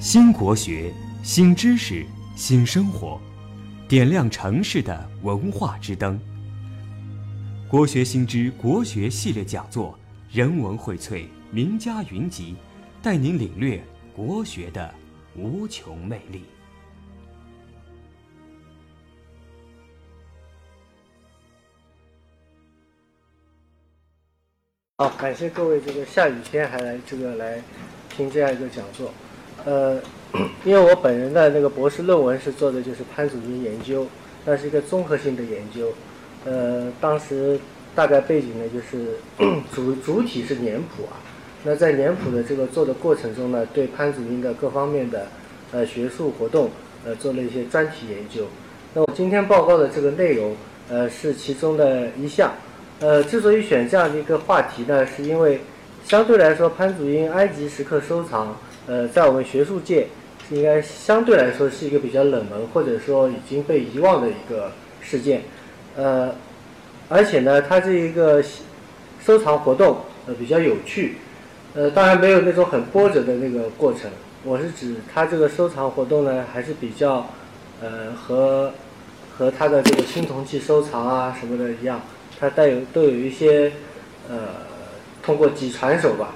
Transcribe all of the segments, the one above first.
新国学、新知识、新生活，点亮城市的文化之灯。国学新知国学系列讲座，人文荟萃，名家云集，带您领略国学的无穷魅力。好，感谢各位这个下雨天还来这个来听这样一个讲座。呃，因为我本人的那个博士论文是做的就是潘祖荫研究，那是一个综合性的研究。呃，当时大概背景呢就是 主主体是年谱啊，那在年谱的这个做的过程中呢，对潘祖荫的各方面的呃学术活动呃做了一些专题研究。那我今天报告的这个内容呃是其中的一项。呃，之所以选这样的一个话题呢，是因为相对来说潘祖荫埃及石刻收藏。呃，在我们学术界，应该相对来说是一个比较冷门，或者说已经被遗忘的一个事件。呃，而且呢，它这一个收藏活动呃比较有趣。呃，当然没有那种很波折的那个过程。我是指它这个收藏活动呢，还是比较呃和和它的这个青铜器收藏啊什么的一样，它带有都有一些呃通过几传手吧。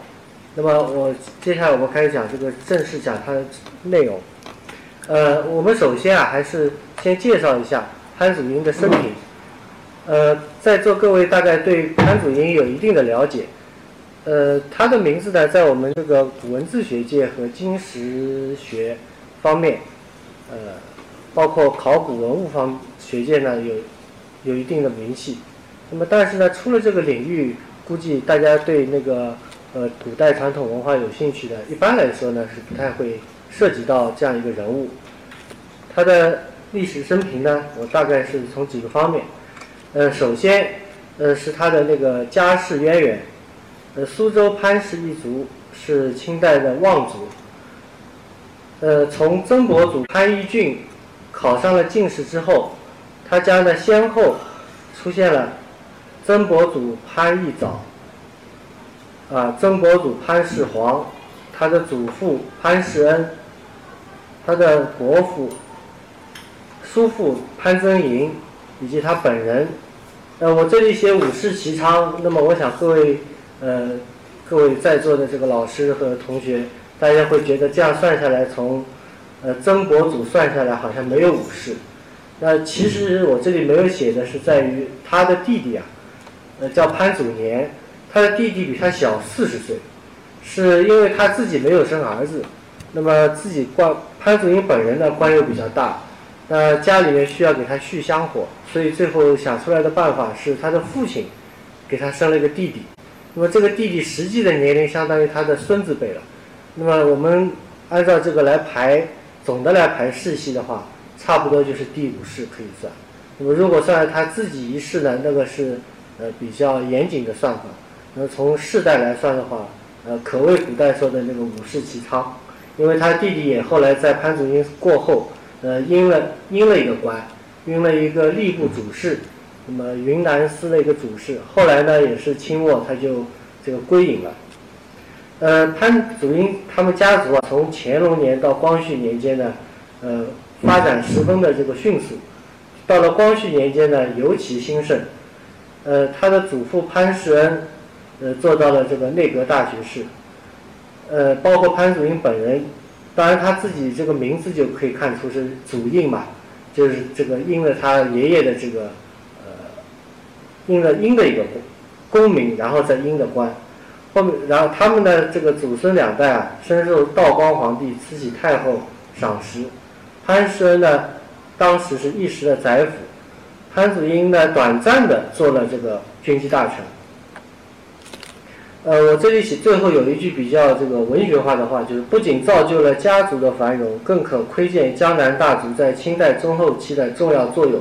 那么我接下来我们开始讲这个正式讲它的内容。呃，我们首先啊还是先介绍一下潘祖荫的生平。呃，在座各位大概对潘祖荫有一定的了解。呃，他的名字呢，在我们这个古文字学界和金石学方面，呃，包括考古文物方学界呢，有有一定的名气。那么，但是呢，出了这个领域，估计大家对那个。呃，古代传统文化有兴趣的，一般来说呢是不太会涉及到这样一个人物。他的历史生平呢，我大概是从几个方面。呃，首先，呃，是他的那个家世渊源。呃，苏州潘氏一族是清代的望族。呃，从曾伯祖潘义俊考上了进士之后，他家呢先后出现了曾伯祖潘义藻。啊，曾国祖潘世煌，他的祖父潘世恩，他的伯父、叔父潘增莹，以及他本人。呃，我这里写五世其昌，那么我想各位，呃，各位在座的这个老师和同学，大家会觉得这样算下来，从呃曾国祖算下来好像没有五世。那其实我这里没有写的是在于他的弟弟啊，呃，叫潘祖年。他的弟弟比他小四十岁，是因为他自己没有生儿子，那么自己官潘祖荫本人呢官又比较大，那家里面需要给他续香火，所以最后想出来的办法是他的父亲给他生了一个弟弟，那么这个弟弟实际的年龄相当于他的孙子辈了，那么我们按照这个来排总的来排世系的话，差不多就是第五世可以算，那么如果算他自己一世呢，那个是呃比较严谨的算法。那从世代来算的话，呃，可谓古代说的那个五世其昌，因为他弟弟也后来在潘祖荫过后，呃，应了应了一个官，应了一个吏部主事，那么云南司的一个主事，后来呢也是清末他就这个归隐了。呃，潘祖荫他们家族啊，从乾隆年到光绪年间呢，呃，发展十分的这个迅速，到了光绪年间呢，尤其兴盛。呃，他的祖父潘世恩。呃，做到了这个内阁大学士，呃，包括潘祖荫本人，当然他自己这个名字就可以看出是祖印嘛，就是这个应了他爷爷的这个，呃，应了应的一个功名，然后再应的官，后面，然后他们的这个祖孙两代啊，深受道光皇帝、慈禧太后赏识，潘世恩呢，当时是一时的宰辅，潘祖荫呢，短暂的做了这个军机大臣。呃，我这里写最后有一句比较这个文学化的话，就是不仅造就了家族的繁荣，更可窥见江南大族在清代中后期的重要作用。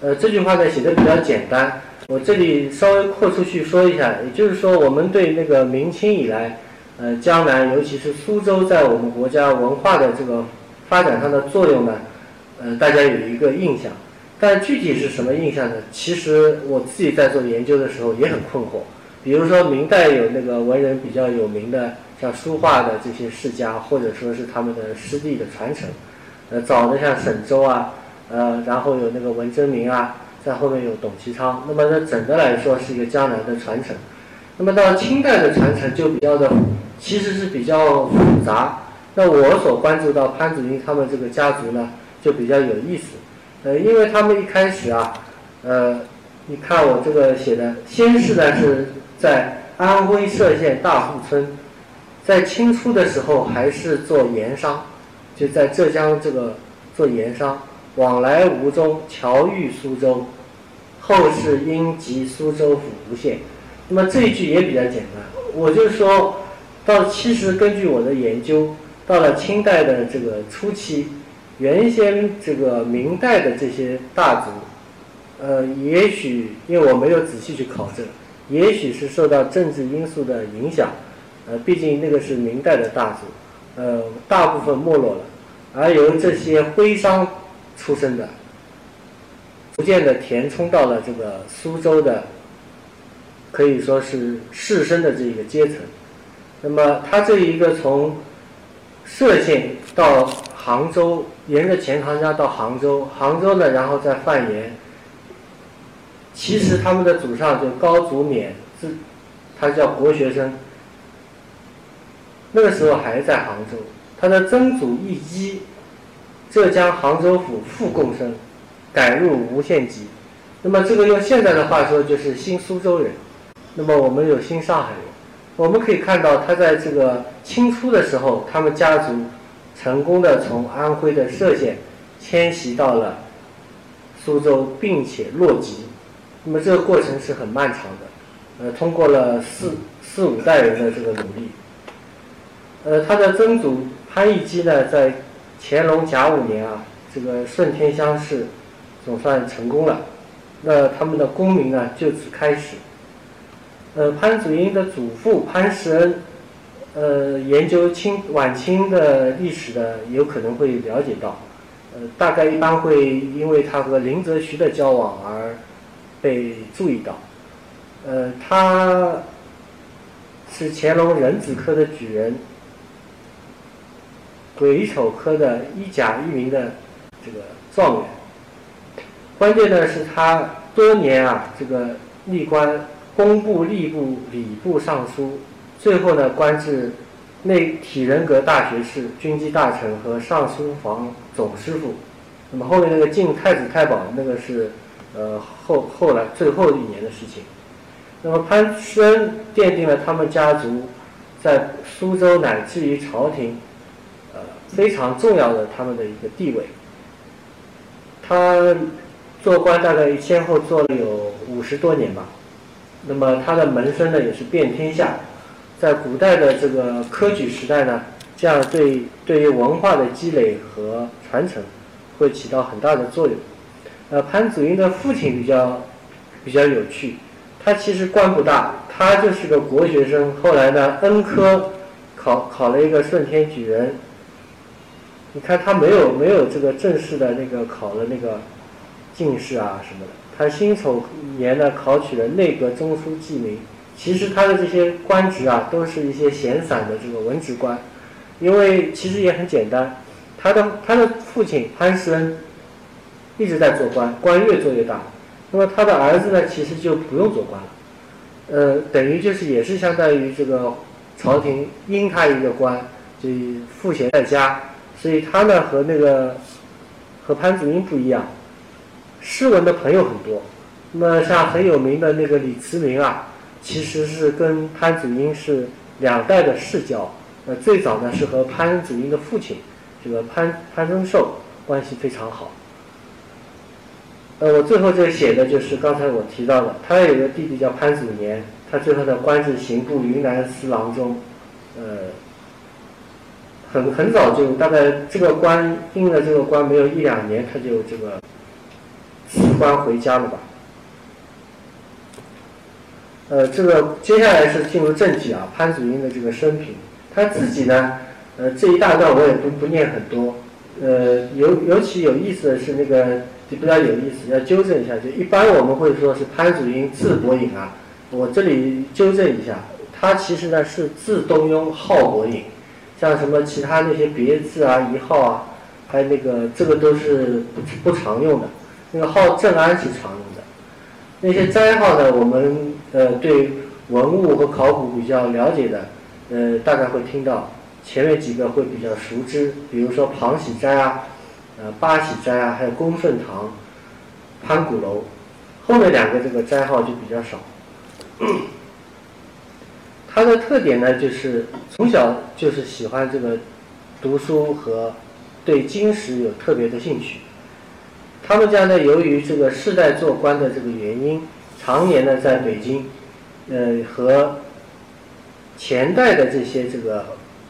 呃，这句话呢写的比较简单，我这里稍微扩出去说一下，也就是说，我们对那个明清以来，呃，江南尤其是苏州在我们国家文化的这个发展上的作用呢，呃，大家有一个印象，但具体是什么印象呢？其实我自己在做研究的时候也很困惑。比如说明代有那个文人比较有名的像书画的这些世家，或者说是他们的师弟的传承。呃，早的像沈周啊，呃，然后有那个文征明啊，在后面有董其昌。那么这整的来说是一个江南的传承。那么到清代的传承就比较的，其实是比较复杂。那我所关注到潘祖英他们这个家族呢，就比较有意思。呃，因为他们一开始啊，呃，你看我这个写的，先是呢是在安徽歙县大户村，在清初的时候还是做盐商，就在浙江这个做盐商，往来吴中、侨寓苏州，后世因及苏州府吴县。那么这一句也比较简单，我就说，到其实根据我的研究，到了清代的这个初期，原先这个明代的这些大族，呃，也许因为我没有仔细去考证，也许是受到政治因素的影响，呃，毕竟那个是明代的大族，呃，大部分没落了，而由这些徽商出身的，逐渐的填充到了这个苏州的。可以说是士绅的这一个阶层，那么他这一个从歙县到杭州，沿着钱塘江到杭州，杭州呢，然后再泛盐。其实他们的祖上就高祖冕，是他叫国学生，那个时候还在杭州。他的曾祖义基，浙江杭州府副贡生，改入吴县籍。那么这个用现在的话说，就是新苏州人。那么我们有新上海人，我们可以看到他在这个清初的时候，他们家族成功的从安徽的歙县迁徙到了苏州，并且落籍。那么这个过程是很漫长的，呃，通过了四四五代人的这个努力。呃，他的曾祖潘义基呢，在乾隆甲午年啊，这个顺天乡试总算成功了，那他们的功名呢就此开始。呃，潘祖英的祖父潘世恩，呃，研究清晚清的历史的，有可能会了解到，呃，大概一般会因为他和林则徐的交往而被注意到，呃，他是乾隆壬子科的举人，癸丑科的一甲一名的这个状元，关键呢是他多年啊，这个历官。工部、吏部、礼部尚书，最后呢，官至内体人格大学士、军机大臣和尚书房总师傅。那么后面那个进太子太保，那个是呃后后来最后一年的事情。那么潘师恩奠定了他们家族在苏州乃至于朝廷呃非常重要的他们的一个地位。他做官大概先后做了有五十多年吧。那么他的门生呢也是遍天下，在古代的这个科举时代呢，这样对对于文化的积累和传承，会起到很大的作用。呃，潘祖英的父亲比较比较有趣，他其实官不大，他就是个国学生，后来呢恩科考考了一个顺天举人。你看他没有没有这个正式的那个考了那个进士啊什么的。他辛丑年呢，考取了内阁中书记名。其实他的这些官职啊，都是一些闲散的这个文职官。因为其实也很简单，他的他的父亲潘世恩一直在做官，官越做越大。那么他的儿子呢，其实就不用做官了。呃，等于就是也是相当于这个朝廷应他一个官，就赋闲在家。所以他呢和那个和潘祖英不一样。诗文的朋友很多，那么像很有名的那个李慈铭啊，其实是跟潘祖英是两代的世交。呃，最早呢是和潘祖英的父亲，这个潘潘增寿关系非常好。呃，我最后这写的就是刚才我提到的，他有个弟弟叫潘祖年，他最后的官至刑部云南司郎中，呃，很很早就大概这个官应了这个官没有一两年，他就这个。辞官回家了吧？呃，这个接下来是进入正题啊，潘祖英的这个生平，他自己呢，呃，这一大段我也不不念很多，呃，尤尤其有意思的是那个就比较有意思，要纠正一下，就一般我们会说是潘祖英字伯颖啊，我这里纠正一下，它其实呢是字东庸，号伯隐，像什么其他那些别字啊、一号啊，还有那个这个都是不不常用的。那个号正安是常用的。那些斋号呢，我们呃对文物和考古比较了解的，呃大概会听到前面几个会比较熟知，比如说庞喜斋啊，呃八喜斋啊，还有恭顺堂、潘古楼。后面两个这个斋号就比较少。他的特点呢，就是从小就是喜欢这个读书和对经史有特别的兴趣。他们家呢，由于这个世代做官的这个原因，常年呢在北京，呃和前代的这些这个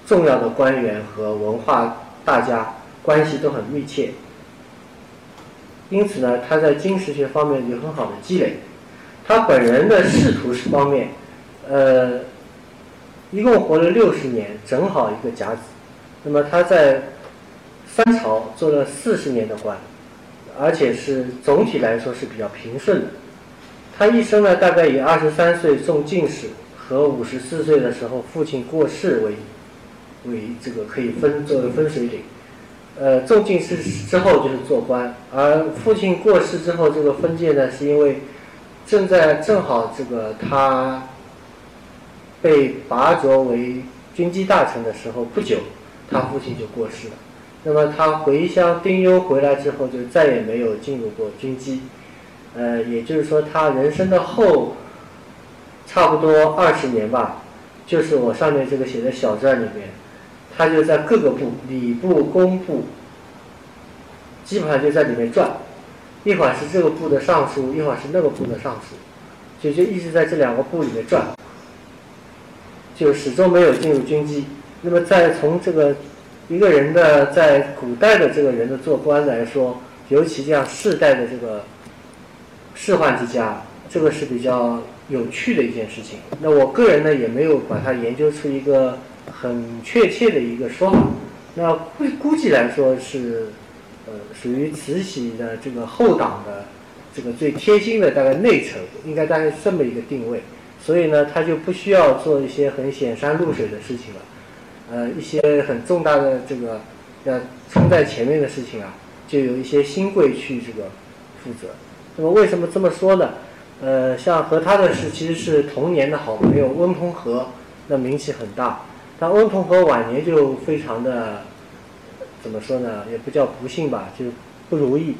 重要的官员和文化大家关系都很密切。因此呢，他在经史学方面有很好的积累。他本人的仕途方面，呃，一共活了六十年，正好一个甲子。那么他在三朝做了四十年的官，而且是总体来说是比较平顺的。他一生呢，大概以二十三岁中进士和五十四岁的时候父亲过世为为这个可以分作为分水岭。呃，中进士之后就是做官，而父亲过世之后，这个分界呢，是因为正在正好这个他被拔擢为军机大臣的时候不久，他父亲就过世了。那么他回乡丁忧回来之后，就再也没有进入过军机。呃，也就是说，他人生的后差不多二十年吧，就是我上面这个写的小传里面。他就在各个部，礼部、工部，基本上就在里面转，一会儿是这个部的尚书，一会儿是那个部的尚书，就就一直在这两个部里面转，就始终没有进入军机。那么再从这个一个人的在古代的这个人的做官来说，尤其这样世代的这个仕宦之家，这个是比较有趣的一件事情。那我个人呢，也没有把它研究出一个。很确切的一个说法，那估估计来说是，呃，属于慈禧的这个后党的这个最贴心的大概内臣，应该大概这么一个定位，所以呢，他就不需要做一些很显山露水的事情了，呃，一些很重大的这个要冲在前面的事情啊，就有一些新贵去这个负责。那么为什么这么说呢？呃，像和他的是其实是同年的好朋友温通和，那名气很大。但温同和晚年就非常的，怎么说呢？也不叫不幸吧，就不如意。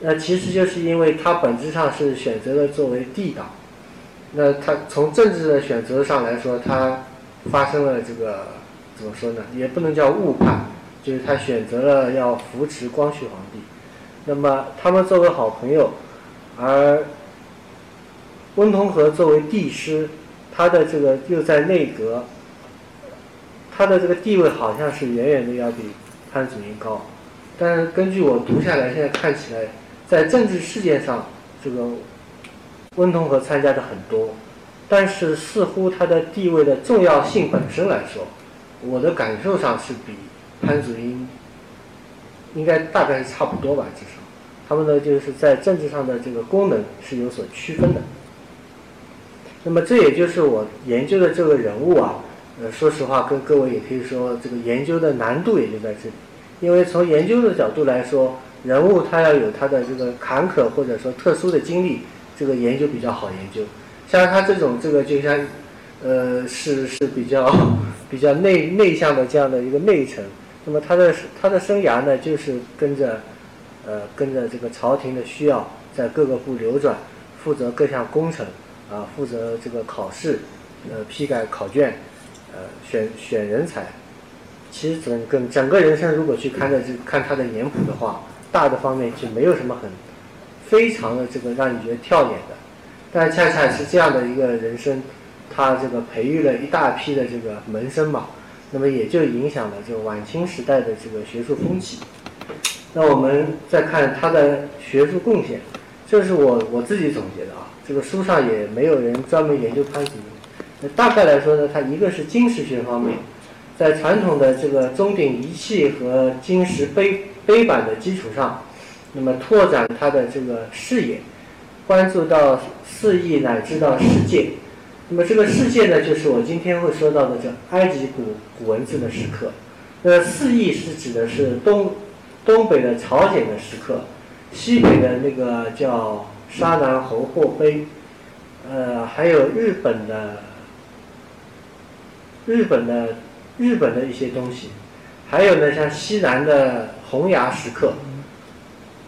那其实就是因为他本质上是选择了作为帝党，那他从政治的选择上来说，他发生了这个怎么说呢？也不能叫误判，就是他选择了要扶持光绪皇帝。那么他们作为好朋友，而温同和作为帝师，他的这个又在内阁。他的这个地位好像是远远的要比潘祖英高，但是根据我读下来，现在看起来，在政治事件上，这个温同和参加的很多，但是似乎他的地位的重要性本身来说，我的感受上是比潘祖英应该大概是差不多吧，至少他们呢就是在政治上的这个功能是有所区分的。那么这也就是我研究的这个人物啊。呃，说实话，跟各位也可以说，这个研究的难度也就在这里。因为从研究的角度来说，人物他要有他的这个坎坷或者说特殊的经历，这个研究比较好研究。像他这种这个就像，呃，是是比较比较内内向的这样的一个内臣，那么他的他的生涯呢，就是跟着，呃，跟着这个朝廷的需要，在各个部流转，负责各项工程，啊，负责这个考试，呃，批改考卷。选选人才，其实整个整个人生，如果去看的这看他的年谱的话，大的方面就没有什么很非常的这个让你觉得跳眼的，但恰恰是这样的一个人生，他这个培育了一大批的这个门生嘛，那么也就影响了这个晚清时代的这个学术风气。那我们再看他的学术贡献，这是我我自己总结的啊，这个书上也没有人专门研究潘祖英。大概来说呢，它一个是金石学方面，在传统的这个钟鼎仪器和金石碑碑版的基础上，那么拓展它的这个视野，关注到四亿乃至到世界，那么这个世界呢，就是我今天会说到的这埃及古古文字的石刻。那四亿是指的是东东北的朝鲜的石刻，西北的那个叫沙南侯霍碑，呃，还有日本的日本的日本的一些东西，还有呢，像西南的洪崖石刻。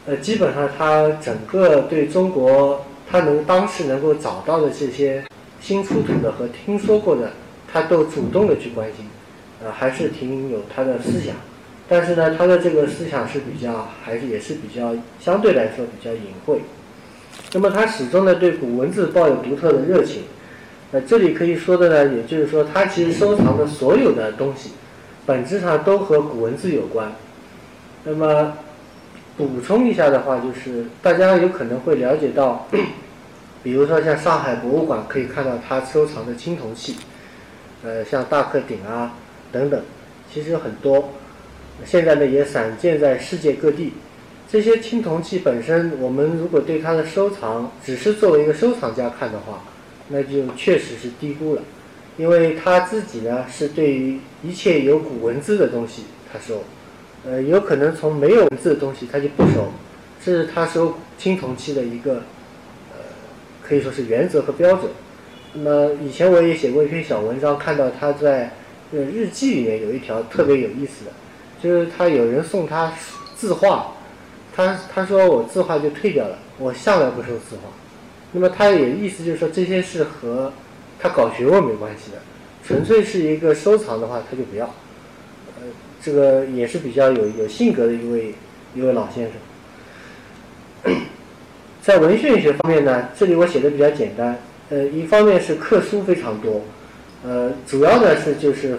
呃，基本上他整个对中国，他能当时能够找到的这些。新出土的和听说过的，他都主动的去关心，呃，还是挺有他的思想，但是呢，他的这个思想是比较，还是也是比较相对来说比较隐晦。那么他始终呢对古文字抱有独特的热情，呃，这里可以说的呢，也就是说他其实收藏的所有的东西，本质上都和古文字有关。那么补充一下的话，就是大家有可能会了解到。比如说像上海博物馆可以看到他收藏的青铜器，呃，像大克鼎啊等等，其实很多，现在呢也散见在世界各地。这些青铜器本身，我们如果对它的收藏只是作为一个收藏家看的话，那就确实是低估了，因为他自己呢是对于一切有古文字的东西他收，呃，有可能从没有文字的东西他就不收，这是他收青铜器的一个。呃可以说是原则和标准。那么以前我也写过一篇小文章，看到他在日记里面有一条特别有意思的，就是他有人送他字画，他他说我字画就退掉了，我向来不收字画。那么他也意思就是说这些是和他搞学问没关系的，纯粹是一个收藏的话他就不要。呃，这个也是比较有有性格的一位一位老先生。在文献学方面呢，这里我写的比较简单。呃，一方面是刻书非常多，呃，主要的是就是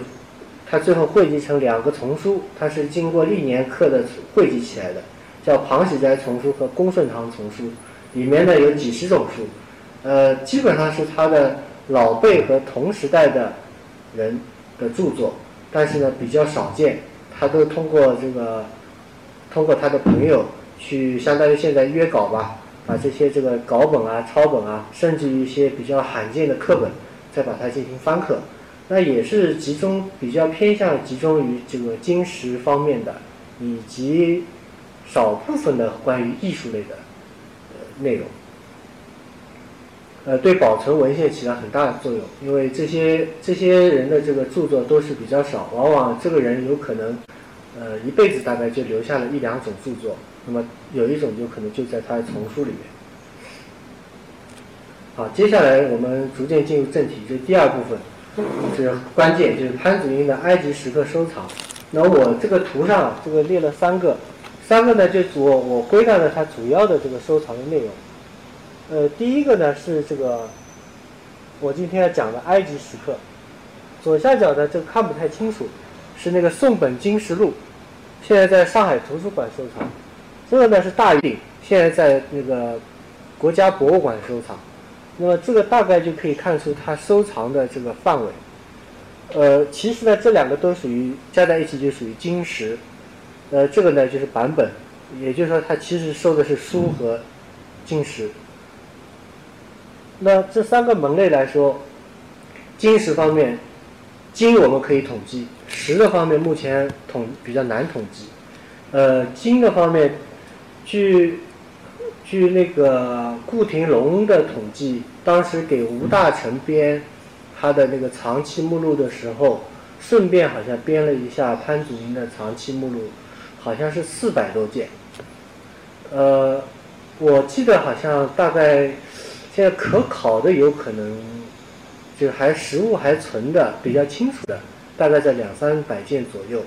它最后汇集成两个丛书，它是经过历年刻的汇集起来的，叫《庞喜斋丛书》和《公顺堂丛书》，里面呢有几十种书，呃，基本上是他的老辈和同时代的人的著作，但是呢比较少见，他都通过这个通过他的朋友去，相当于现在约稿吧。把这些这个稿本啊、抄本啊，甚至于一些比较罕见的课本，再把它进行翻刻，那也是集中比较偏向集中于这个金石方面的，以及少部分的关于艺术类的内容，呃，对保存文献起了很大的作用。因为这些这些人的这个著作都是比较少，往往这个人有可能呃一辈子大概就留下了一两种著作。那么有一种就可能就在他的丛书里面。好，接下来我们逐渐进入正题，这第二部分是关键，就是潘祖英的埃及石刻收藏。那我这个图上这个列了三个，三个呢就主我归纳了它主要的这个收藏的内容。呃，第一个呢是这个我今天要讲的埃及石刻，左下角的这个看不太清楚，是那个宋本金石录，现在在上海图书馆收藏。这个呢是大鼎，现在在那个国家博物馆收藏。那么这个大概就可以看出它收藏的这个范围。呃，其实呢这两个都属于加在一起就属于金石。呃，这个呢就是版本，也就是说它其实收的是书和金石。那这三个门类来说，金石方面，金我们可以统计，石的方面目前统比较难统计。呃，金的方面。据据那个顾廷龙的统计，当时给吴大成编他的那个长期目录的时候，顺便好像编了一下潘祖英的长期目录，好像是四百多件。呃，我记得好像大概现在可考的有可能，就还实物还存的比较清楚的，大概在两三百件左右。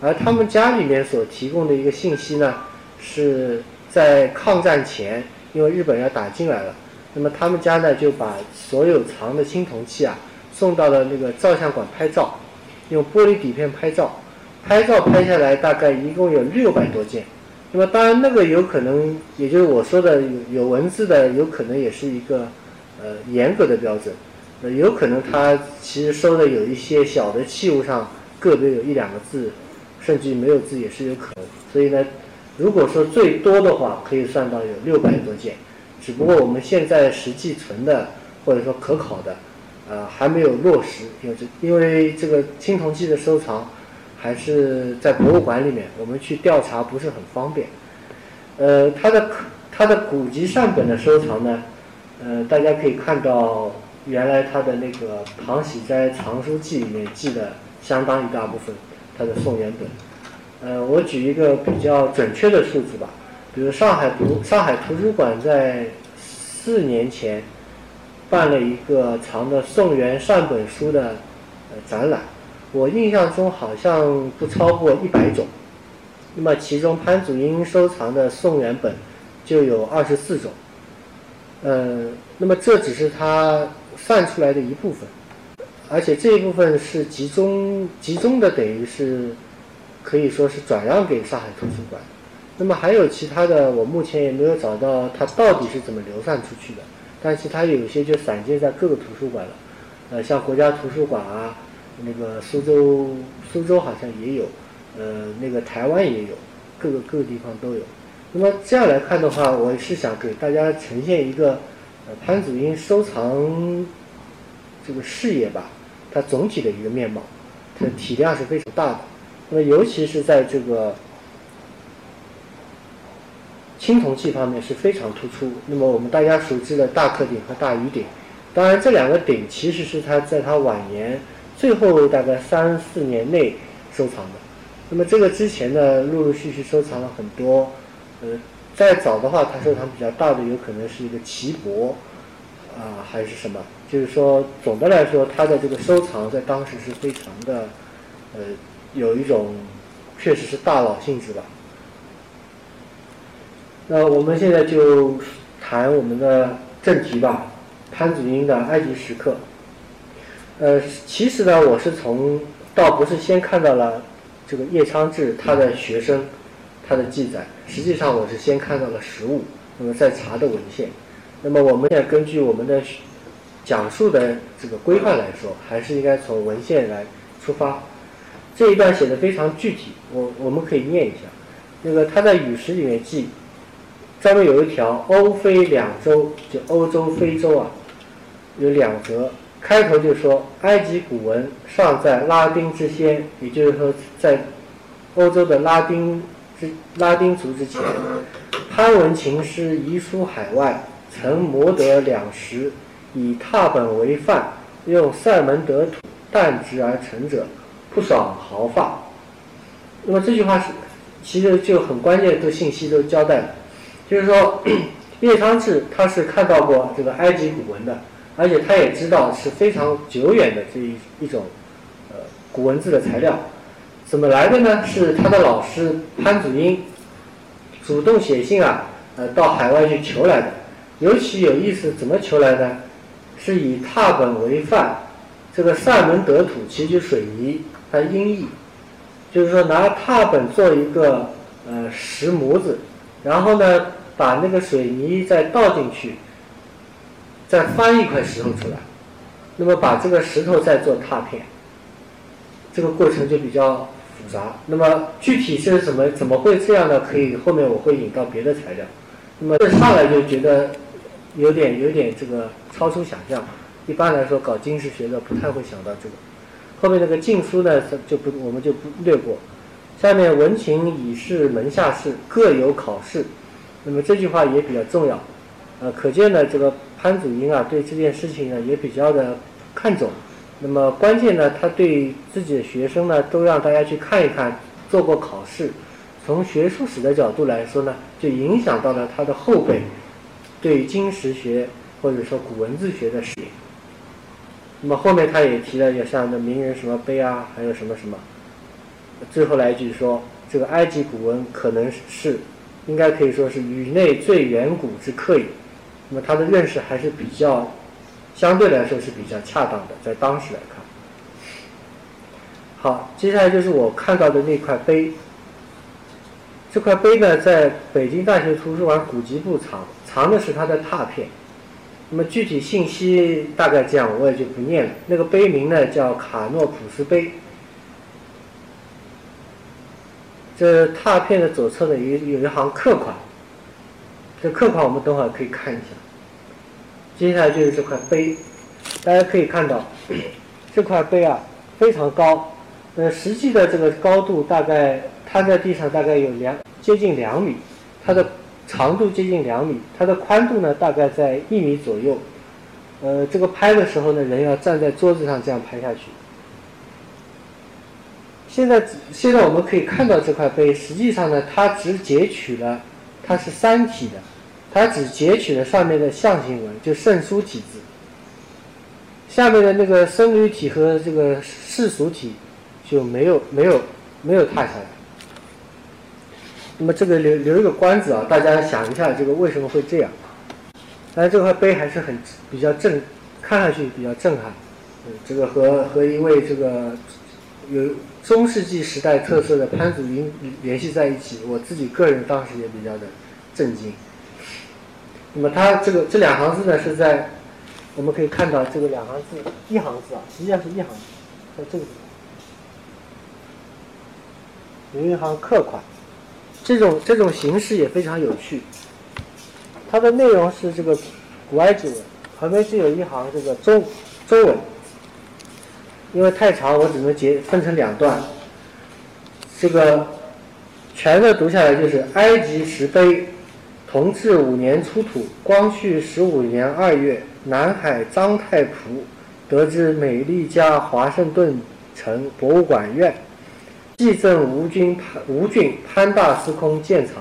而他们家里面所提供的一个信息呢？是在抗战前，因为日本要打进来了，那么他们家呢就把所有藏的青铜器啊送到了那个照相馆拍照，用玻璃底片拍照，拍照拍下来大概一共有六百多件。那么当然那个有可能，也就是我说的有有文字的，有可能也是一个呃严格的标准，呃有可能他其实收的有一些小的器物上个别有一两个字，甚至没有字也是有可能。所以呢。如果说最多的话，可以算到有六百多件，只不过我们现在实际存的或者说可考的，呃还没有落实，因为这因为这个青铜器的收藏还是在博物馆里面，我们去调查不是很方便。呃，它的它的古籍善本的收藏呢，呃，大家可以看到原来它的那个《庞喜斋藏书记》里面记的相当一大部分它的宋元本。呃，我举一个比较准确的数字吧，比如上海图上海图书馆在四年前办了一个藏的宋元善本书的呃展览，我印象中好像不超过一百种。那么其中潘祖英收藏的宋元本就有二十四种。呃，那么这只是他算出来的一部分，而且这一部分是集中集中的，等于是。可以说是转让给上海图书馆，那么还有其他的，我目前也没有找到它到底是怎么流散出去的。但是它有些就散借在各个图书馆了，呃，像国家图书馆啊，那个苏州苏州好像也有，呃，那个台湾也有，各个各个地方都有。那么这样来看的话，我是想给大家呈现一个呃潘祖英收藏这个事业吧，它总体的一个面貌，它体量是非常大的。那么，尤其是在这个青铜器方面是非常突出。那么，我们大家熟知的大克鼎和大盂鼎，当然这两个鼎其实是他在他晚年最后大概三四年内收藏的。那么，这个之前呢，陆陆续续收藏了很多。呃，再早的话，他收藏比较大的有可能是一个齐博啊，还是什么？就是说，总的来说，他的这个收藏在当时是非常的呃。有一种，确实是大佬性质吧。那我们现在就谈我们的正题吧，潘祖英的埃及石刻。呃，其实呢，我是从倒不是先看到了这个叶昌志他的学生他的记载，实际上我是先看到了实物，那么再查的文献。那么我们现在根据我们的讲述的这个规范来说，还是应该从文献来出发。这一段写的非常具体，我我们可以念一下。那个他在《语石》里面记，专门有一条欧非两洲，就欧洲、非洲啊，有两则，开头就说埃及古文尚在拉丁之先，也就是说在欧洲的拉丁之拉丁族之前，潘文琴师遗书海外，曾磨得两石，以拓本为范，用塞门德土淡直而成者。不爽毫发，那么这句话是，其实就很关键的信息都交代了，就是说，叶昌志他是看到过这个埃及古文的，而且他也知道是非常久远的这一一种，呃，古文字的材料，怎么来的呢？是他的老师潘祖英主动写信啊，呃，到海外去求来的。尤其有意思，怎么求来的？是以拓本为范，这个善门德土其实就水泥。它音译，就是说拿拓本做一个呃石模子，然后呢把那个水泥再倒进去，再翻一块石头出来，那么把这个石头再做拓片，这个过程就比较复杂。那么具体是怎么怎么会这样呢？可以后面我会引到别的材料。那么这上来就觉得有点有点这个超出想象。一般来说搞金石学的不太会想到这个。后面那个禁书呢，就不我们就不略过。下面文情以是门下士各有考试，那么这句话也比较重要。呃，可见呢，这个潘祖英啊，对这件事情呢也比较的看重。那么关键呢，他对自己的学生呢，都让大家去看一看，做过考试。从学术史的角度来说呢，就影响到了他的后辈对金石学或者说古文字学的视野。那么后面他也提了，有像那名人什么碑啊，还有什么什么。最后来一句说，这个埃及古文可能是，应该可以说是宇内最远古之刻也。那么他的认识还是比较，相对来说是比较恰当的，在当时来看。好，接下来就是我看到的那块碑。这块碑呢，在北京大学图书馆古籍部藏，藏的是它的拓片。那么具体信息大概这样，我也就不念了。那个碑名呢叫卡诺普斯碑。这拓片的左侧呢有有一行刻款，这刻款我们等会儿可以看一下。接下来就是这块碑，大家可以看到 这块碑啊非常高，呃，实际的这个高度大概摊在地上大概有两接近两米，它的长度接近两米，它的宽度呢大概在一米左右。呃，这个拍的时候呢，人要站在桌子上这样拍下去。现在现在我们可以看到这块碑，实际上呢，它只截取了，它是三体的，它只截取了上面的象形文，就圣书体字。下面的那个僧侣体和这个世俗体就没有没有没有踏下来。那么这个留留一个关子啊，大家想一下，这个为什么会这样？但是这块碑还是很比较震，看上去比较震撼。这个和和一位这个有中世纪时代特色的潘祖英联系在一起，我自己个人当时也比较的震惊。那么他这个这两行字呢，是在。我们可以看到这个两行字，一行字啊，实际上是一行字，在这个地方有一行刻款，这种这种形式也非常有趣。它的内容是这个古埃及文，旁边是有一行这个中中文，因为太长，我只能截分成两段。这个全的读下来就是埃及石碑，同治五年出土，光绪十五年二月。南海张太仆得知美利加华盛顿城博物馆院，寄赠吴军潘吴郡潘大司空鉴藏，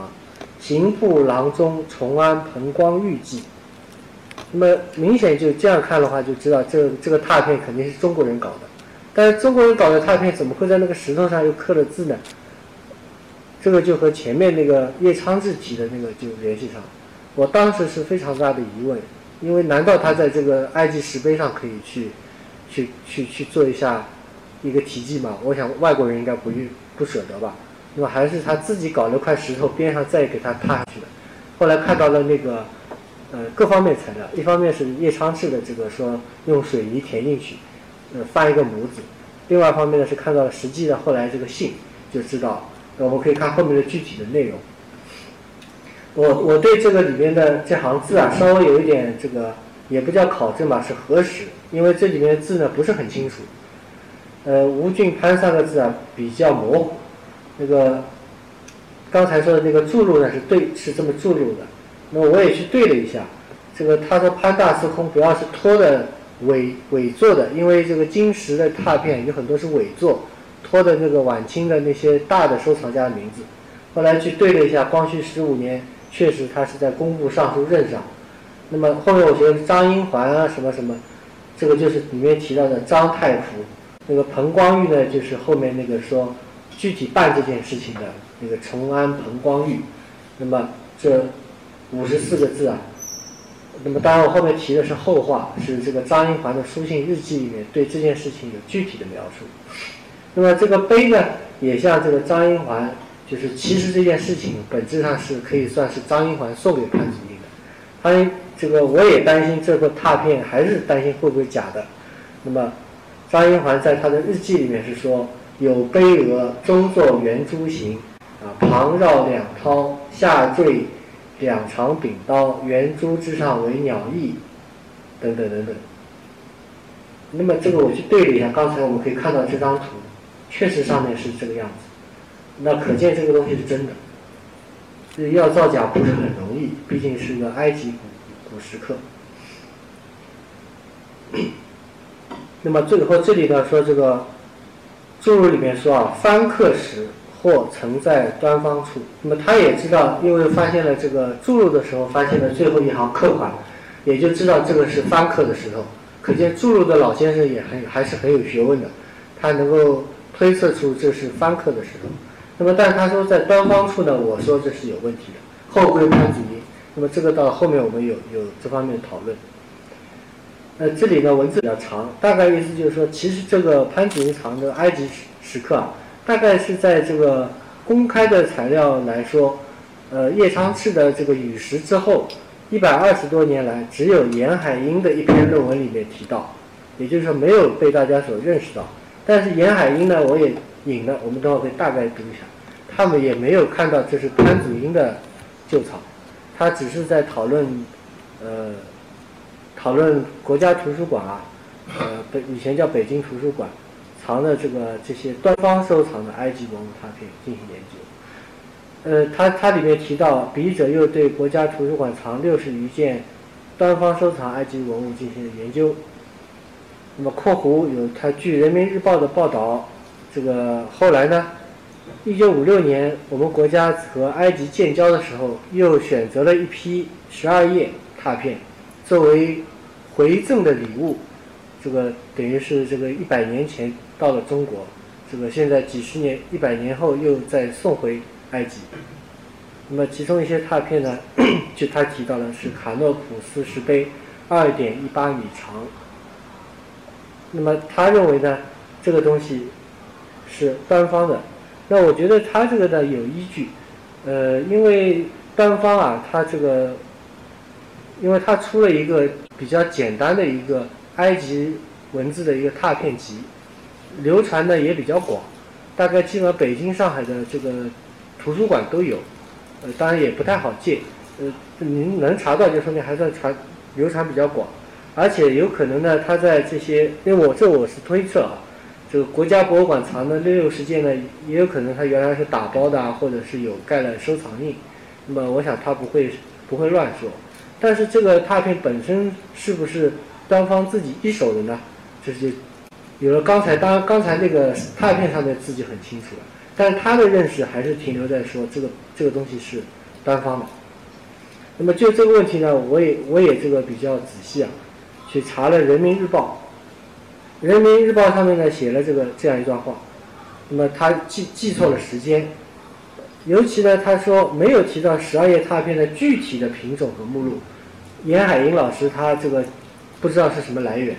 刑部郎中崇安彭光玉记。那么明显就这样看的话，就知道这这个拓片肯定是中国人搞的。但是中国人搞的拓片怎么会在那个石头上又刻了字呢？这个就和前面那个叶昌志提的那个就联系上。我当时是非常大的疑问。因为难道他在这个埃及石碑上可以去，去去去做一下一个题记吗？我想外国人应该不愿不舍得吧。那么还是他自己搞了块石头边上再给他踏下去的。后来看到了那个呃各方面材料，一方面是叶昌志的这个说用水泥填进去，呃翻一个模子；另外一方面呢是看到了实际的后来这个信，就知道我们可以看后面的具体的内容。我我对这个里面的这行字啊，稍微有一点这个，也不叫考证吧，是核实，因为这里面的字呢不是很清楚。呃，吴俊潘三个字啊比较模糊。那个刚才说的那个注入呢是对，是这么注入的。那我也去对了一下，这个他说潘大司空主要是托的伪伪作的，因为这个金石的拓片有很多是伪作，托的那个晚清的那些大的收藏家的名字。后来去对了一下，光绪十五年。确实，他是在工部尚书任上。那么后面我觉得张英环啊，什么什么，这个就是里面提到的张太仆。那个彭光玉呢，就是后面那个说具体办这件事情的那个崇安彭光玉。那么这五十四个字啊，那么当然我后面提的是后话，是这个张英环的书信日记里面对这件事情有具体的描述。那么这个碑呢，也像这个张英环。就是其实这件事情本质上是可以算是张英环送给潘祖英的，他这个我也担心这个拓片还是担心会不会假的。那么张英环在他的日记里面是说有碑额中作圆珠形，啊旁绕两绦，下坠两长柄刀，圆珠之上为鸟翼，等等等等。那么这个我去对了一下，刚才我们可以看到这张图，确实上面是这个样子。那可见这个东西是真的，这要造假不是很容易，毕竟是个埃及古古石刻。那么最后这里呢说这个注入里面说啊，翻刻时或曾在端方处。那么他也知道，因为发现了这个注入的时候发现了最后一行刻款，也就知道这个是翻刻的石头。可见注入的老先生也很还是很有学问的，他能够推测出这是翻刻的石头。那么，但他说在端方处呢，我说这是有问题的，后归潘祖英。那么这个到后面我们有有这方面讨论。呃，这里呢文字比较长，大概意思就是说，其实这个潘祖英藏的埃及石石刻啊，大概是在这个公开的材料来说，呃，叶昌炽的这个雨石之后，一百二十多年来，只有严海英的一篇论文里面提到，也就是说没有被大家所认识到。但是严海英呢，我也。引了，我们等会会大概读一下。他们也没有看到这是潘祖英的旧草，他只是在讨论，呃，讨论国家图书馆啊，呃，北以前叫北京图书馆，藏的这个这些端方收藏的埃及文物拓片进行研究。呃，他他里面提到，笔者又对国家图书馆藏六十余件端方收藏埃及文物进行了研究。那么（括弧有他据人民日报的报道），这个后来呢，一九五六年我们国家和埃及建交的时候，又选择了一批十二页拓片，作为回赠的礼物。这个等于是这个一百年前到了中国，这个现在几十年一百年后又再送回。埃及，那么其中一些拓片呢，就他提到的是卡诺普斯石碑，二点一八米长。那么他认为呢，这个东西是端方的。那我觉得他这个呢有依据，呃，因为端方啊，他这个，因为他出了一个比较简单的一个埃及文字的一个拓片集，流传呢也比较广，大概基本北京、上海的这个。图书馆都有，呃，当然也不太好借，呃，您能查到就说明还算传流传比较广，而且有可能呢，它在这些，因为我这我是推测啊，这个国家博物馆藏的六六十件呢，也有可能它原来是打包的啊，或者是有盖了收藏印，那么我想他不会不会乱说，但是这个拓片本身是不是端方自己一手的呢？就是有了刚才当刚才那个拓片上的字就很清楚了。但是他的认识还是停留在说这个这个东西是单方的。那么就这个问题呢，我也我也这个比较仔细啊，去查了《人民日报》，《人民日报》上面呢写了这个这样一段话。那么他记记错了时间，尤其呢他说没有提到十二页拓片的具体的品种和目录。严海英老师他这个不知道是什么来源。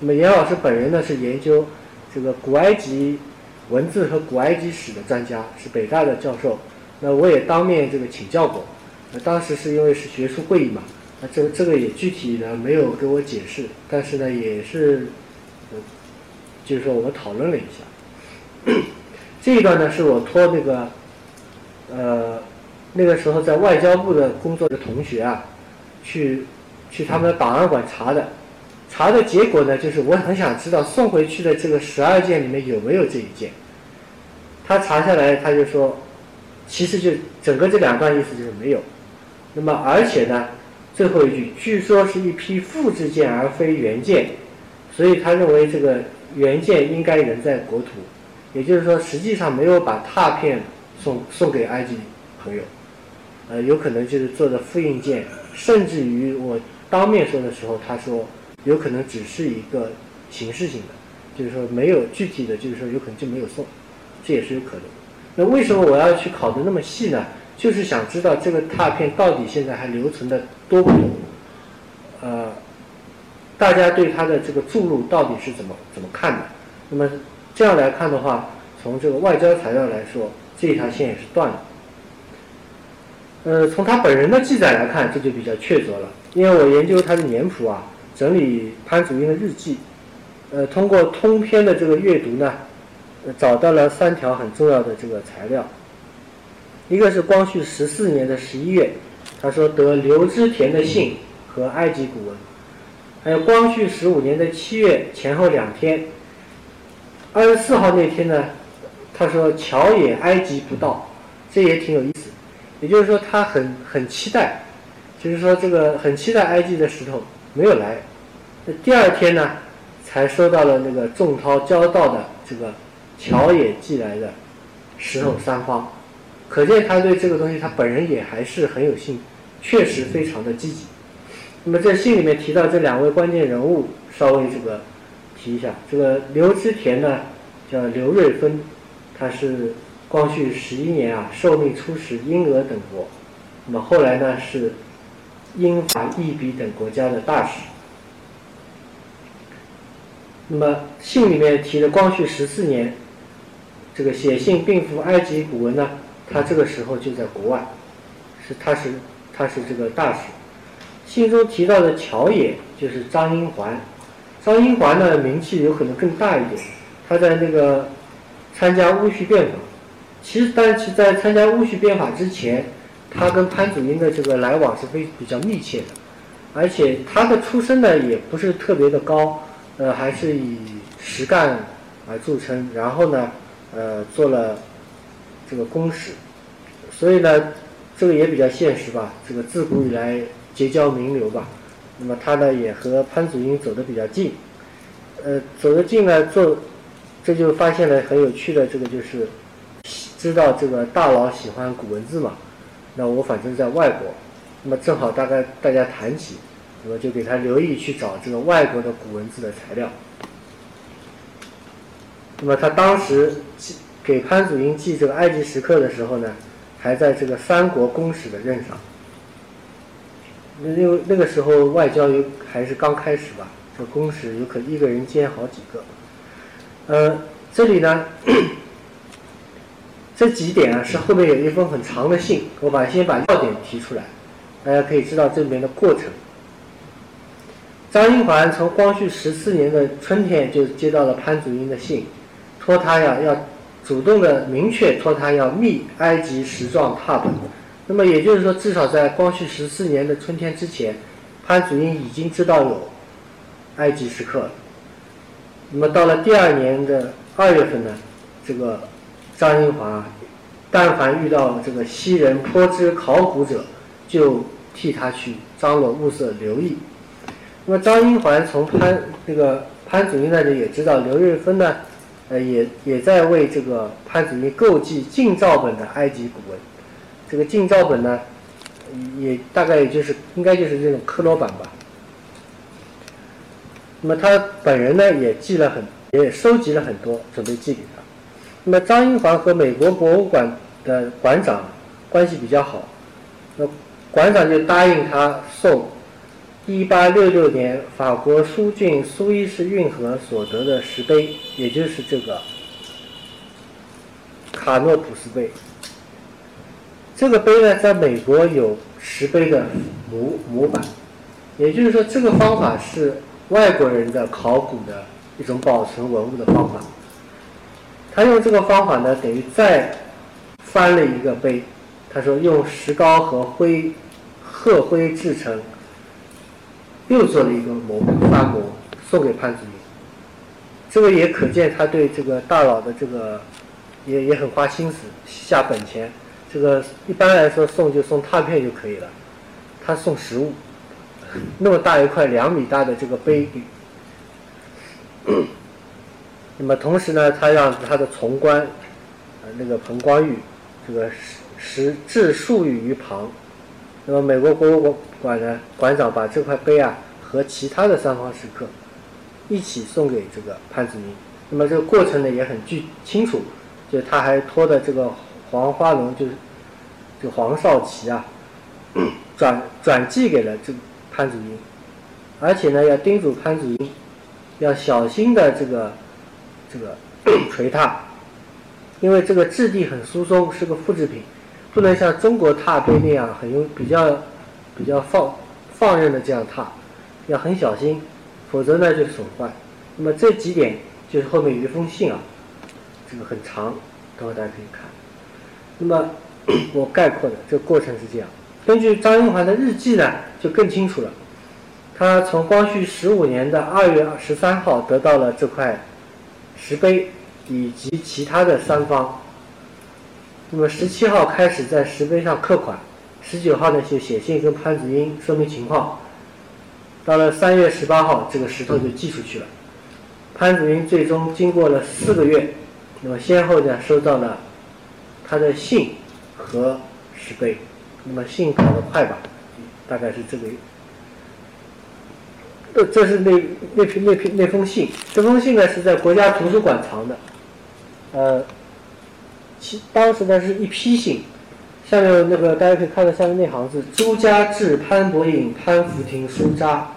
那么严老师本人呢是研究这个古埃及。文字和古埃及史的专家是北大的教授，那我也当面这个请教过，当时是因为是学术会议嘛，那这这个也具体呢没有给我解释，但是呢也是，就是说我们讨论了一下，这一段呢是我托那个，呃，那个时候在外交部的工作的同学啊，去去他们的档案馆查的。查的结果呢，就是我很想知道送回去的这个十二件里面有没有这一件。他查下来，他就说，其实就整个这两段意思就是没有。那么而且呢，最后一句，据说是一批复制件而非原件，所以他认为这个原件应该仍在国土，也就是说，实际上没有把拓片送送给埃及朋友，呃，有可能就是做的复印件，甚至于我当面说的时候，他说。有可能只是一个形式性的，就是说没有具体的，就是说有可能就没有送，这也是有可能。那为什么我要去考的那么细呢？就是想知道这个拓片到底现在还留存的多不多？呃，大家对它的这个注入到底是怎么怎么看的？那么这样来看的话，从这个外交材料来说，这条线也是断了。呃，从他本人的记载来看，这就比较确凿了，因为我研究他的年谱啊。整理潘祖英的日记，呃，通过通篇的这个阅读呢，找到了三条很重要的这个材料。一个是光绪十四年的十一月，他说得刘知田的信和埃及古文；还有光绪十五年的七月前后两天，二十四号那天呢，他说乔也埃及不到，这也挺有意思。也就是说，他很很期待，就是说这个很期待埃及的石头。没有来，那第二天呢，才收到了那个仲涛交到的这个乔野寄来的石头三方，可见他对这个东西他本人也还是很有兴趣，确实非常的积极。那么在信里面提到这两位关键人物，稍微这个提一下，这个刘知田呢叫刘瑞芬，他是光绪十一年啊受命出使英俄等国，那么后来呢是。英法意比等国家的大使。那么信里面提的光绪十四年，这个写信并附埃及古文呢，他这个时候就在国外，是他是他是这个大使。信中提到的乔野就是张英环，张英环呢名气有可能更大一点，他在那个参加戊戌变法，其实但是在参加戊戌变法之前。他跟潘祖英的这个来往是非比较密切的，而且他的出身呢也不是特别的高，呃，还是以实干而著称。然后呢，呃，做了这个公使，所以呢，这个也比较现实吧。这个自古以来结交名流吧，那么他呢也和潘祖英走得比较近，呃，走得近呢，做这就发现了很有趣的这个就是，知道这个大佬喜欢古文字嘛，那我反正在外国。那么正好大概大家谈起，那么就给他留意去找这个外国的古文字的材料。那么他当时寄给潘祖英寄这个埃及石刻的时候呢，还在这个三国公使的任上。那因为那个时候外交有还是刚开始吧，这公使有可一个人兼好几个。呃，这里呢。这几点啊是后面有一封很长的信，我把先把要点提出来。大家可以知道这里面的过程。张英环从光绪十四年的春天就接到了潘祖英的信，托他呀要主动的明确托他要密埃及石状拓本。那么也就是说，至少在光绪十四年的春天之前，潘祖英已经知道有埃及石刻了。那么到了第二年的二月份呢，这个张英华，但凡遇到这个西人颇知考古者，就替他去张罗物色留意。那么张英环从潘这个潘祖英那里也知道，刘瑞芬呢，呃，也也在为这个潘祖英购寄近照本的埃及古文。这个近照本呢，也大概也就是应该就是这种刻罗版吧。那么他本人呢，也寄了很，也收集了很多，准备寄给他。那么张英环和美国博物馆的馆长关系比较好，那。馆长就答应他送1866年法国苏郡苏伊士运河所得的石碑，也就是这个卡诺普斯碑。这个碑呢，在美国有石碑的模模板，也就是说，这个方法是外国人的考古的一种保存文物的方法。他用这个方法呢，等于再翻了一个碑。他说用石膏和灰。褐灰制成，又做了一个模翻模送给潘子明，这个也可见他对这个大佬的这个也也很花心思下本钱。这个一般来说送就送拓片就可以了，他送实物，那么大一块两米大的这个碑。那么同时呢，他让他的从官，呃那个彭光玉，这个石置数语于旁。那么，美国博物馆的馆长把这块碑啊和其他的三方石刻一起送给这个潘子英。那么这个过程呢也很具清楚，就他还托的这个黄花龙，就是这个黄少祺啊，转转寄给了这个潘子英，而且呢要叮嘱潘子英要小心的这个这个锤拓，因为这个质地很疏松，是个复制品。不能像中国拓碑那样很用比较比较放放任的这样拓，要很小心，否则呢就损坏。那么这几点就是后面有一封信啊，这个很长，等会大家可以看。那么 我概括的这个过程是这样：根据张英环的日记呢，就更清楚了。他从光绪十五年的二月十三号得到了这块石碑以及其他的三方。那么十七号开始在石碑上刻款，十九号呢就写信跟潘子英说明情况。到了三月十八号，这个石头就寄出去了。潘子英最终经过了四个月，那么先后呢收到了他的信和石碑。那么信跑得快吧，大概是这个。这这是那那篇那篇那封信，这封信呢是在国家图书馆藏的，呃。其当时呢是一批信，下面那个大家可以看到下面那行字：朱家志、潘伯颖、潘福亭书札，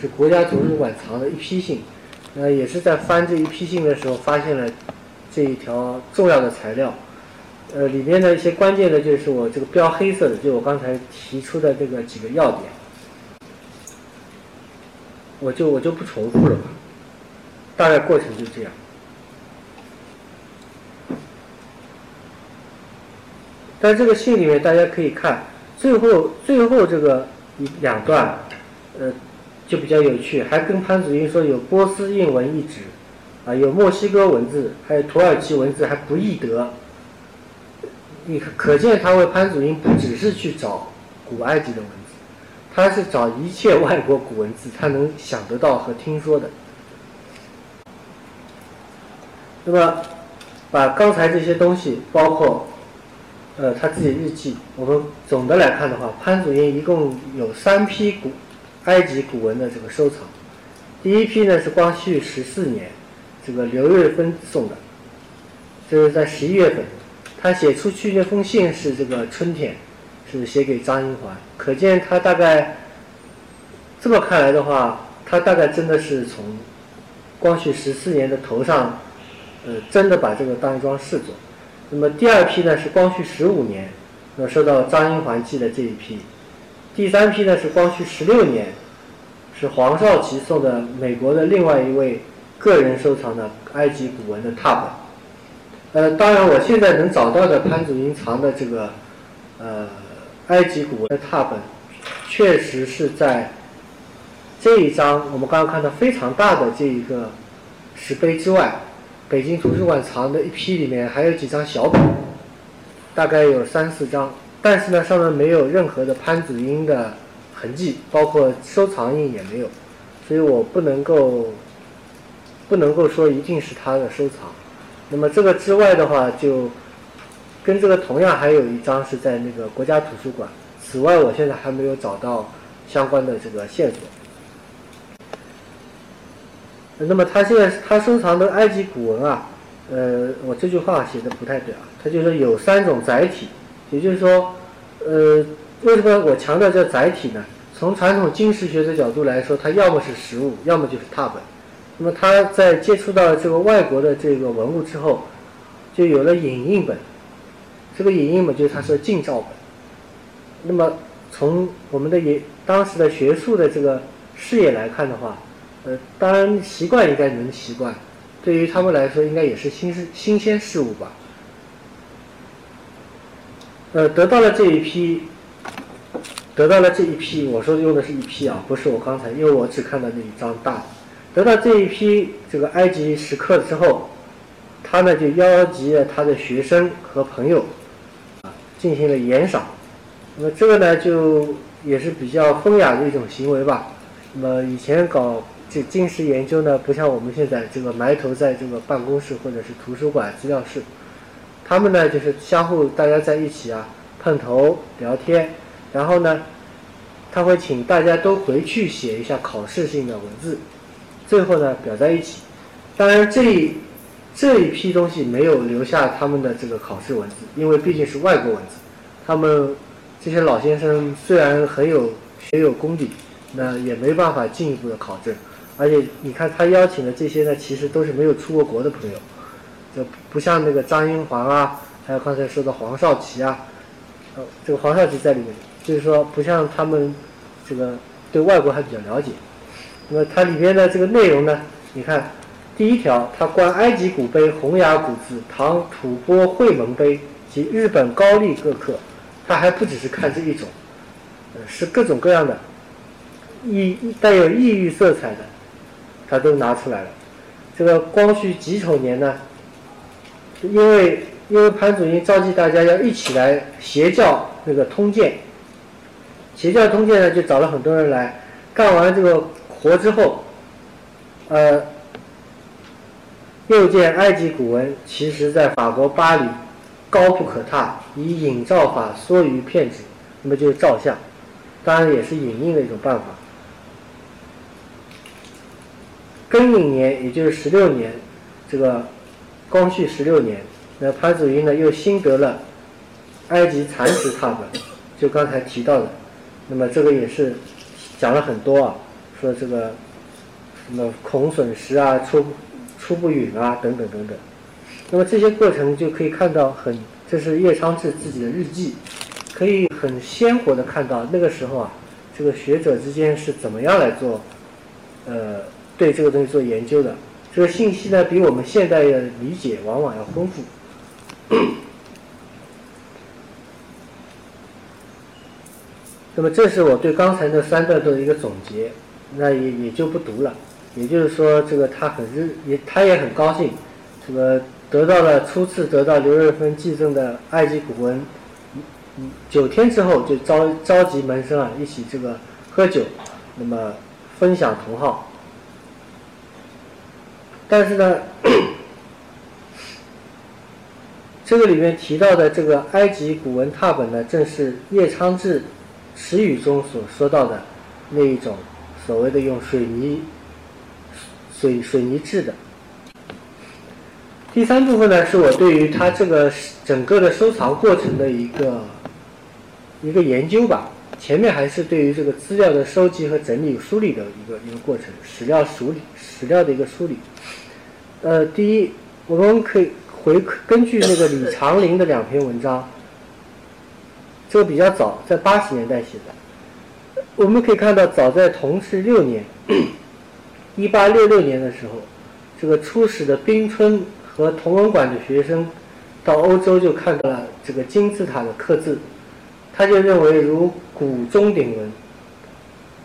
是国家图书馆藏的一批信。呃，也是在翻这一批信的时候，发现了这一条重要的材料。呃，里面的一些关键的就是我这个标黑色的，就我刚才提出的这个几个要点，我就我就不重复了吧。大概过程就这样。但这个信里面，大家可以看最后最后这个一两段，呃，就比较有趣，还跟潘祖英说有波斯印文一纸，啊，有墨西哥文字，还有土耳其文字，还不易得。你可见他为潘祖英不只是去找古埃及的文字，他是找一切外国古文字他能想得到和听说的。那么，把刚才这些东西，包括，呃，他自己日记，我们总的来看的话，潘祖英一共有三批古埃及古文的这个收藏。第一批呢是光绪十四年，这个刘瑞芬送的，这是在十一月份。他写出去那封信是这个春天，是写给张英环，可见他大概这么看来的话，他大概真的是从光绪十四年的头上，呃，真的把这个当一桩事做。那么第二批呢是光绪十五年，那收到张英环寄的这一批，第三批呢是光绪十六年，是黄少祺送的美国的另外一位个人收藏的埃及古文的拓本。呃，当然，我现在能找到的潘祖英藏的这个，呃，埃及古文的拓本，确实是在这一张我们刚刚看到非常大的这一个石碑之外，北京图书馆藏的一批里面还有几张小本，大概有三四张，但是呢，上面没有任何的潘祖英的痕迹，包括收藏印也没有，所以我不能够不能够说一定是他的收藏。那么这个之外的话，就跟这个同样还有一张是在那个国家图书馆。此外，我现在还没有找到相关的这个线索。那么他现在他收藏的埃及古文啊，呃，我这句话写的不太对啊。他就说有三种载体，也就是说，呃，为什么我强调叫载体呢？从传统金石学的角度来说，它要么是实物，要么就是拓本。那么他在接触到这个外国的这个文物之后，就有了影印本。这个影印本就是他说近照本。那么从我们的也当时的学术的这个视野来看的话，呃，当然习惯应该能习惯，对于他们来说应该也是新事新鲜事物吧。呃，得到了这一批，得到了这一批，我说用的是一批啊，不是我刚才，因为我只看到那一张大的。得到这一批这个埃及石刻之后，他呢就邀集了他的学生和朋友，啊，进行了研赏。那么这个呢就也是比较风雅的一种行为吧。那么以前搞这金石研究呢，不像我们现在这个埋头在这个办公室或者是图书馆资料室，他们呢就是相互大家在一起啊碰头聊天，然后呢他会请大家都回去写一下考试性的文字。最后呢，裱在一起。当然，这这一批东西没有留下他们的这个考试文字，因为毕竟是外国文字。他们这些老先生虽然很有学有功底，那也没办法进一步的考证。而且你看，他邀请的这些呢，其实都是没有出过国的朋友，就不像那个张英煌啊，还有刚才说的黄少祺啊，呃，这个黄少祺在里面，就是说不像他们这个对外国还比较了解。那么它里边的这个内容呢？你看，第一条，它观埃及古碑、洪崖古字、唐吐蕃会盟碑及日本高丽各刻，它还不只是看这一种，呃，是各种各样的，异带有异域色彩的，他都拿出来了。这个光绪己丑年呢，因为因为潘祖英召集大家要一起来邪教那个通鉴，邪教通鉴呢，就找了很多人来干完这个。活之后，呃，又见埃及古文，其实在法国巴黎，高不可踏，以影照法缩于片纸，那么就是照相，当然也是影印的一种办法。庚寅年，也就是十六年，这个光绪十六年，那潘祖英呢又新得了埃及蚕石拓本，就刚才提到的，那么这个也是讲了很多啊。说这个什么孔损石啊，出出不允啊，等等等等。那么这些过程就可以看到，很这是叶昌志自己的日记，可以很鲜活的看到那个时候啊，这个学者之间是怎么样来做，呃，对这个东西做研究的。这个信息呢，比我们现代的理解往往要丰富。那么这是我对刚才那三段的一个总结，那也也就不读了。也就是说，这个他很日也他也很高兴，这个得到了初次得到刘瑞芬寄赠的埃及古文，九天之后就召召集门生啊一起这个喝酒，那么分享同好。但是呢，这个里面提到的这个埃及古文拓本呢，正是叶昌志《词语》中所说到的那一种所谓的用水泥。水水泥制的。第三部分呢，是我对于它这个整个的收藏过程的一个一个研究吧。前面还是对于这个资料的收集和整理、梳理的一个一个过程，史料梳理、史料的一个梳理。呃，第一，我们可以回根据那个李 长林的两篇文章，这个比较早，在八十年代写的。我们可以看到，早在同治六年。一八六六年的时候，这个出使的冰村和同文馆的学生到欧洲就看到了这个金字塔的刻字，他就认为如古钟鼎文。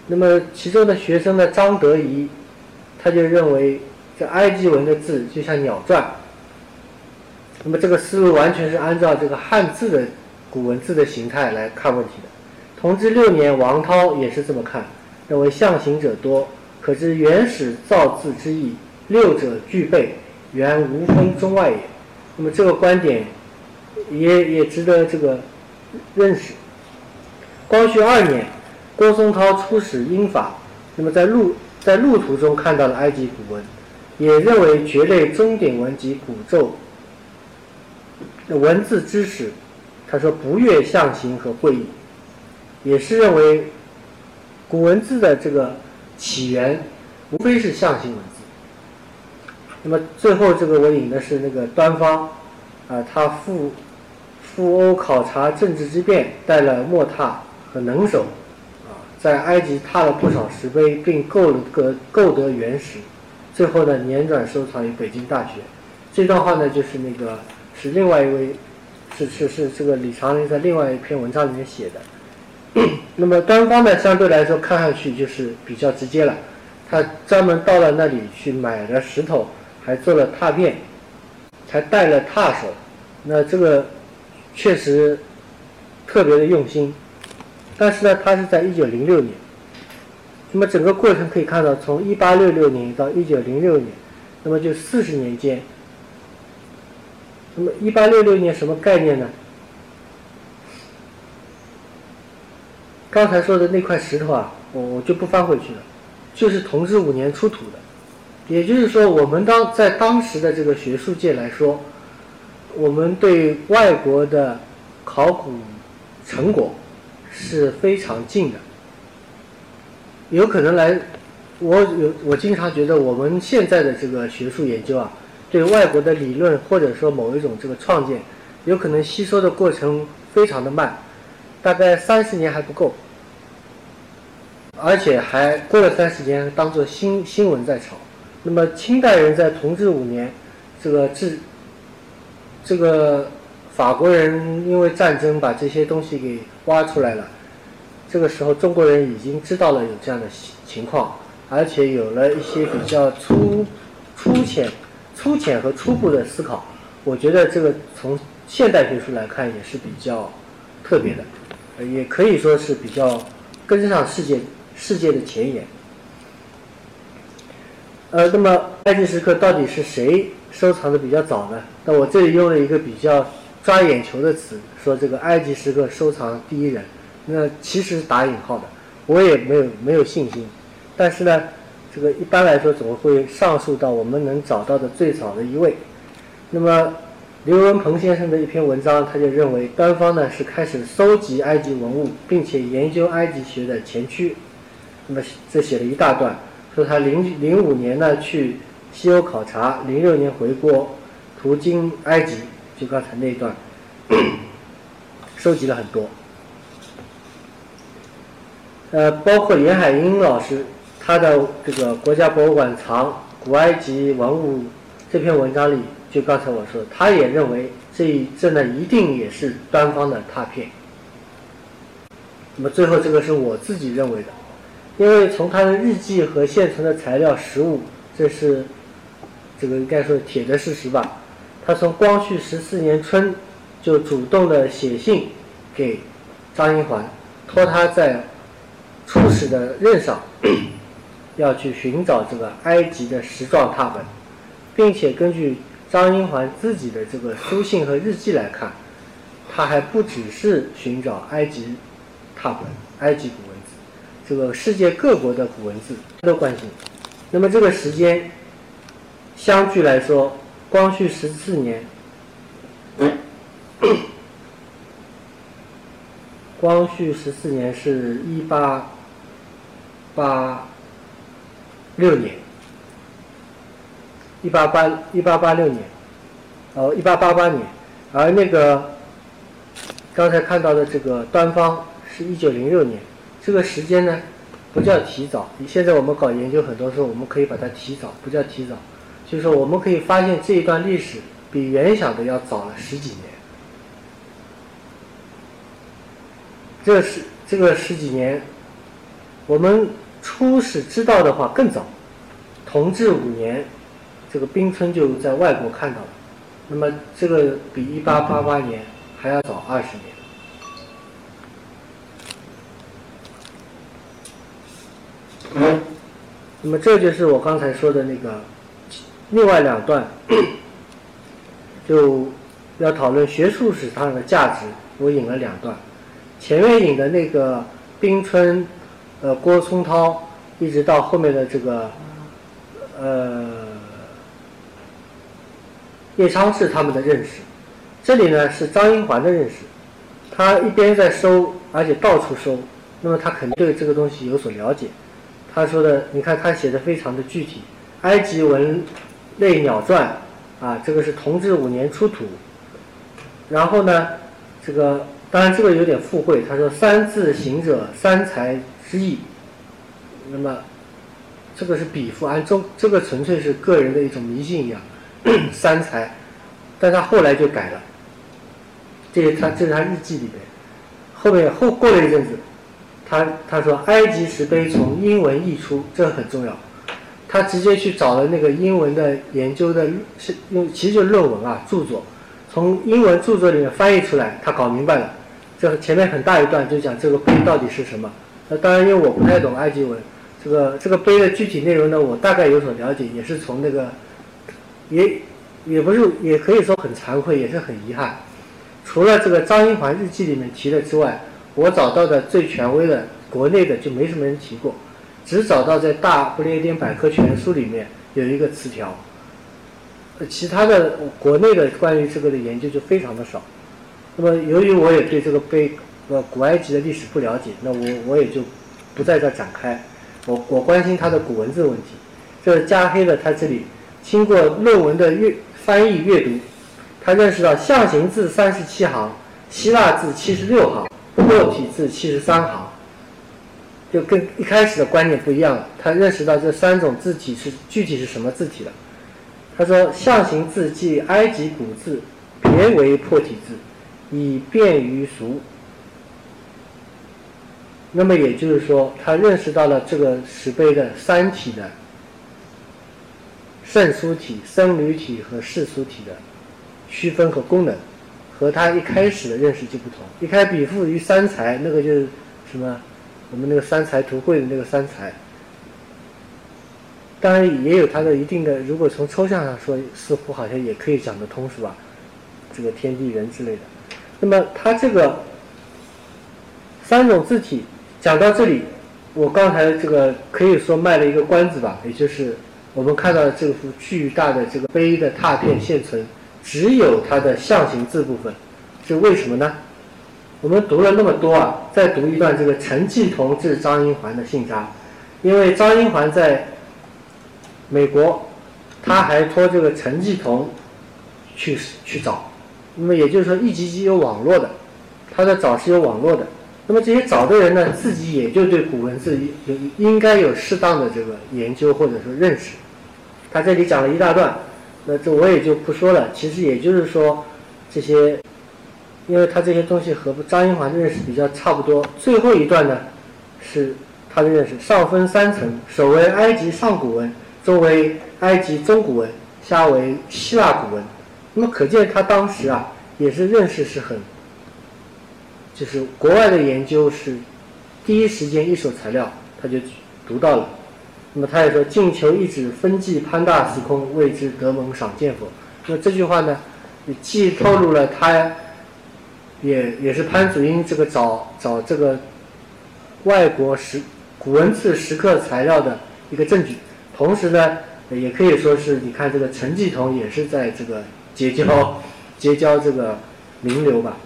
那么其中的学生呢，张德仪，他就认为这埃及文的字就像鸟篆。那么这个思路完全是按照这个汉字的古文字的形态来看问题的。同治六年，王涛也是这么看，认为象形者多。可知原始造字之意，六者具备，原无分中外也。那么这个观点也也值得这个认识。光绪二年，郭松涛出使英法，那么在路在路途中看到了埃及古文，也认为蕨类钟鼎文及古咒文字知识，他说不越象形和会意，也是认为古文字的这个。起源无非是象形文字。那么最后这个我引的是那个端方，啊，他赴赴欧考察政治之变，带了墨拓和能手，啊，在埃及拓了不少石碑，并购了个购得原石，最后呢辗转收藏于北京大学。这段话呢就是那个是另外一位，是是是这个李长林在另外一篇文章里面写的。那么端方呢，相对来说看上去就是比较直接了。他专门到了那里去买了石头，还做了拓片，还带了踏手。那这个确实特别的用心。但是呢，他是在一九零六年。那么整个过程可以看到，从一八六六年到一九零六年，那么就四十年间。那么一八六六年什么概念呢？刚才说的那块石头啊，我我就不翻回去了，就是同治五年出土的，也就是说，我们当在当时的这个学术界来说，我们对外国的考古成果是非常近的，有可能来，我有我经常觉得我们现在的这个学术研究啊，对外国的理论或者说某一种这个创建，有可能吸收的过程非常的慢。大概三十年还不够，而且还过了三十年当做新新闻在炒。那么清代人在同治五年，这个治，这个法国人因为战争把这些东西给挖出来了，这个时候中国人已经知道了有这样的情况，而且有了一些比较粗粗浅、粗浅和初步的思考。我觉得这个从现代学术来看也是比较特别的。也可以说是比较跟上世界世界的前沿。呃，那么埃及石刻到底是谁收藏的比较早呢？那我这里用了一个比较抓眼球的词，说这个埃及石刻收藏第一人，那其实打引号的，我也没有没有信心。但是呢，这个一般来说总会上溯到我们能找到的最早的一位。那么。刘文鹏先生的一篇文章，他就认为端方呢是开始搜集埃及文物，并且研究埃及学的前驱。那么这写了一大段，说他零零五年呢去西欧考察，零六年回国，途经埃及，就刚才那段，收集了很多。呃，包括严海英老师他的这个国家博物馆藏古埃及文物这篇文章里。就刚才我说，他也认为这这呢一定也是端方的拓片。那么最后这个是我自己认为的，因为从他的日记和现存的材料实物，这是这个应该说铁的事实吧。他从光绪十四年春就主动的写信给张英环，托他在出使的任上 要去寻找这个埃及的石状拓本，并且根据张英环自己的这个书信和日记来看，他还不只是寻找埃及拓本、埃及古文字，这个世界各国的古文字都关心。那么这个时间相距来说。光绪十四年，光绪十四年是一八八六年，一八八一八八六年，哦，一八八八年，而那个刚才看到的这个端方是一九零六年，这个时间呢不叫提早，现在我们搞研究很多时候我们可以把它提早，不叫提早。就是说，我们可以发现这一段历史比原想的要早了十几年。这是这个十几年，我们初始知道的话更早，同治五年，这个冰村就在外国看到了。那么这个比一八八八年还要早二十年。那么这就是我刚才说的那个。另外两段 就要讨论学术史上的价值，我引了两段。前面引的那个冰春、呃郭松涛，一直到后面的这个呃叶昌志他们的认识，这里呢是张英环的认识。他一边在收，而且到处收，那么他肯定对这个东西有所了解。他说的，你看他写的非常的具体，埃及文。类鸟传，啊，这个是同治五年出土。然后呢，这个当然这个有点附会，他说三字行者三才之意。那么，这个是笔附，按中这个纯粹是个人的一种迷信一样，三才，但他后来就改了。这是他这是他日记里边，后面后过了一阵子，他他说埃及石碑从英文译出，这很重要。他直接去找了那个英文的研究的，是用其实就是论文啊，著作，从英文著作里面翻译出来，他搞明白了。这前面很大一段就讲这个碑到底是什么。那当然，因为我不太懂埃及文，这个这个碑的具体内容呢，我大概有所了解，也是从那个，也也不是，也可以说很惭愧，也是很遗憾。除了这个张英环日记里面提的之外，我找到的最权威的国内的就没什么人提过。只找到在《大不列颠百科全书》里面有一个词条，其他的国内的关于这个的研究就非常的少。那么由于我也对这个碑那古埃及的历史不了解，那我我也就不在这展开。我我关心他的古文字问题。这加黑的他这里经过论文的阅翻译阅读，他认识到象形字三十七行，希腊字七十六行，破体字七十三行。就跟一开始的观念不一样了，他认识到这三种字体是具体是什么字体了。他说象形字即埃及古字，别为破体字，以便于俗。那么也就是说，他认识到了这个石碑的三体的圣书体、僧侣体和世俗体的区分和功能，和他一开始的认识就不同。一开始比附于三才，那个就是什么？我们那个三才图会的那个三才，当然也有它的一定的。如果从抽象上说，似乎好像也可以讲得通，是吧？这个天地人之类的。那么它这个三种字体讲到这里，我刚才这个可以说卖了一个关子吧，也就是我们看到的这幅巨大的这个碑的拓片现存，只有它的象形字部分，是为什么呢？我们读了那么多啊，再读一段这个陈继同致张英环的信札，因为张英环在美国，他还托这个陈继同去去找，那么也就是说一级级有网络的，他的找是有网络的，那么这些找的人呢，自己也就对古文字有应该有适当的这个研究或者说认识，他这里讲了一大段，那这我也就不说了，其实也就是说这些。因为他这些东西和张英华的认识比较差不多。最后一段呢，是他的认识，上分三层，首为埃及上古文，中为埃及中古文，下为希腊古文。那么可见他当时啊，也是认识是很，就是国外的研究是第一时间一手材料，他就读到了。那么他也说：“尽求一指分际潘大时空，谓之得蒙赏见否？”那这句话呢，既透露了他，也也是潘祖英这个找找这个外国石古文字石刻材料的一个证据，同时呢，也可以说是你看这个陈继同也是在这个结交结交这个名流吧。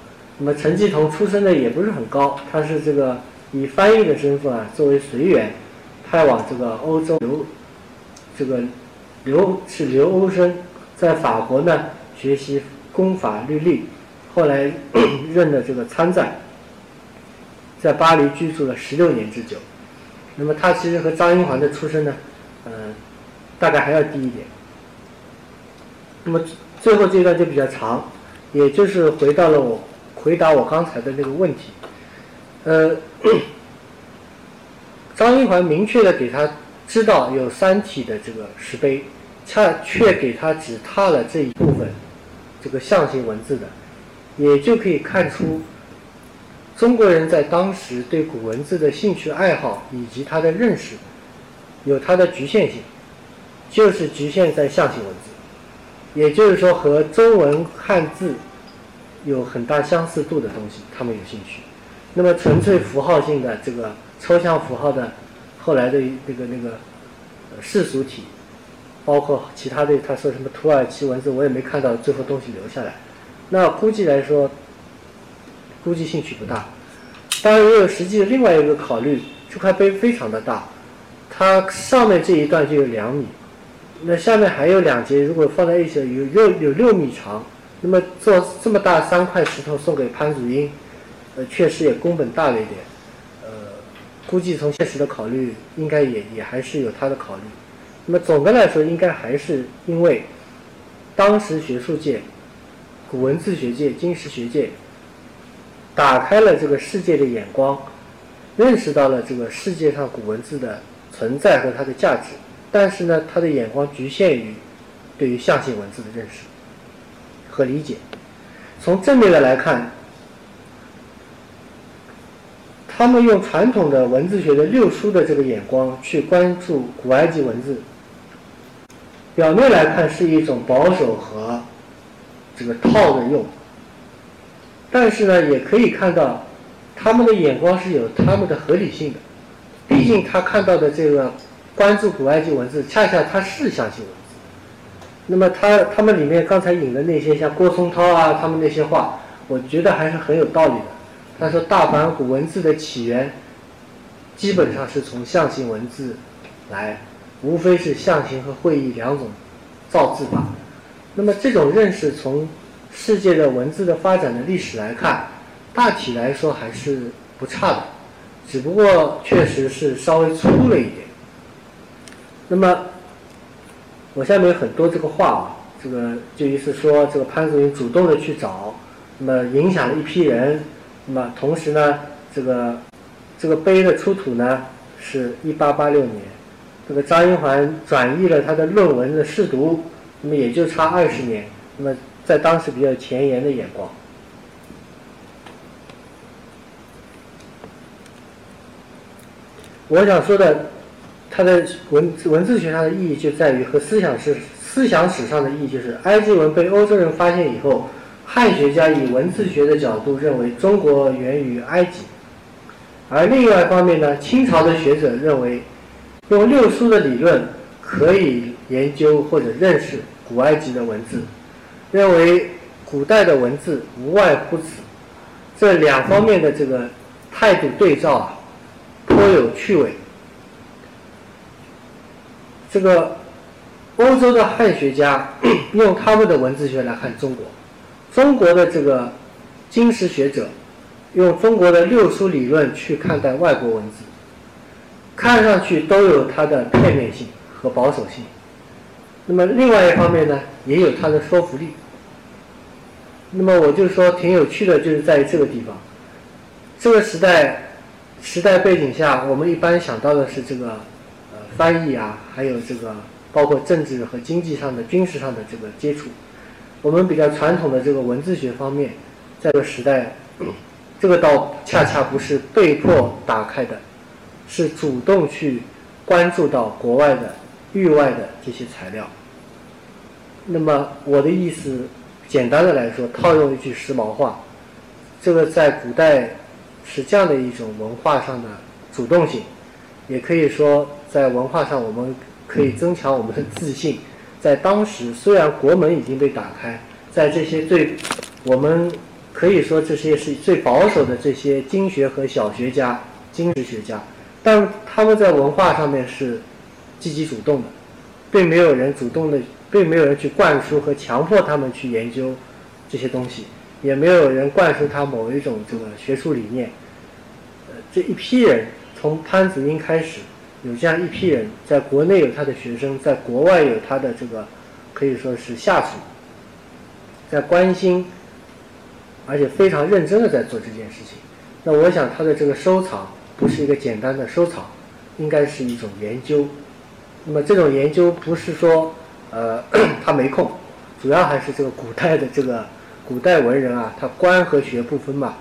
那么陈继同出身的也不是很高，他是这个以翻译的身份啊，作为随员。派往这个欧洲留，这个留是留欧生，在法国呢学习功法律历，后来 任的这个参赞，在巴黎居住了十六年之久。那么他其实和张英环的出身呢，呃，大概还要低一点。那么最后这一段就比较长，也就是回到了我回答我刚才的那个问题，呃。张英环明确的给他知道有三体的这个石碑，恰却给他只踏了这一部分，这个象形文字的，也就可以看出，中国人在当时对古文字的兴趣爱好以及他的认识，有它的局限性，就是局限在象形文字，也就是说和中文汉字有很大相似度的东西，他们有兴趣。那么纯粹符号性的这个。抽象符号的后来的那个那个世俗体，包括其他的，他说什么土耳其文字，我也没看到最后东西留下来。那估计来说，估计兴趣不大。当然也有实际的另外一个考虑，这块碑非常的大，它上面这一段就有两米，那下面还有两节，如果放在一起有六有六米长。那么做这么大三块石头送给潘祖英，呃，确实也宫本大了一点。呃估计从现实的考虑，应该也也还是有他的考虑。那么总的来说，应该还是因为当时学术界、古文字学界、经史学界打开了这个世界的眼光，认识到了这个世界上古文字的存在和它的价值。但是呢，他的眼光局限于对于象形文字的认识和理解。从正面的来看。他们用传统的文字学的六书的这个眼光去关注古埃及文字，表面来看是一种保守和这个套着用，但是呢，也可以看到他们的眼光是有他们的合理性的。毕竟他看到的这个关注古埃及文字，恰恰它是象形文字。那么他他们里面刚才引的那些像郭松涛啊，他们那些话，我觉得还是很有道理的。他说：“大梵古文字的起源，基本上是从象形文字来，无非是象形和会意两种造字法。那么这种认识，从世界的文字的发展的历史来看，大体来说还是不差的，只不过确实是稍微粗了一点。那么我下面有很多这个话啊，这个就意思说，这个潘祖英主动的去找，那么影响了一批人。”那么同时呢，这个这个碑的出土呢是一八八六年，这个张英环转译了他的论文的试读，那么也就差二十年。那么在当时比较前沿的眼光，我想说的，它的文文字学上的意义就在于和思想史思想史上的意义，就是埃及文被欧洲人发现以后。汉学家以文字学的角度认为中国源于埃及，而另外一方面呢，清朝的学者认为，用六书的理论可以研究或者认识古埃及的文字，认为古代的文字无外乎此。这两方面的这个态度对照啊，颇有趣味。这个欧洲的汉学家 用他们的文字学来看中国。中国的这个经史学者用中国的六书理论去看待外国文字，看上去都有它的片面性和保守性。那么另外一方面呢，也有它的说服力。那么我就说挺有趣的，就是在于这个地方，这个时代时代背景下，我们一般想到的是这个翻译啊，还有这个包括政治和经济上的、军事上的这个接触。我们比较传统的这个文字学方面，在这个时代，这个倒恰恰不是被迫打开的，是主动去关注到国外的、域外的这些材料。那么我的意思，简单的来说，套用一句时髦话，这个在古代是这样的一种文化上的主动性，也可以说在文化上我们可以增强我们的自信。在当时，虽然国门已经被打开，在这些最，我们可以说这些是最保守的这些经学和小学家、经史学家，但他们在文化上面是积极主动的，并没有人主动的，并没有人去灌输和强迫他们去研究这些东西，也没有人灌输他某一种这个学术理念。呃，这一批人从潘子英开始。有这样一批人，在国内有他的学生，在国外有他的这个可以说是下属，在关心，而且非常认真的在做这件事情。那我想他的这个收藏不是一个简单的收藏，应该是一种研究。那么这种研究不是说呃 他没空，主要还是这个古代的这个古代文人啊，他官和学不分嘛，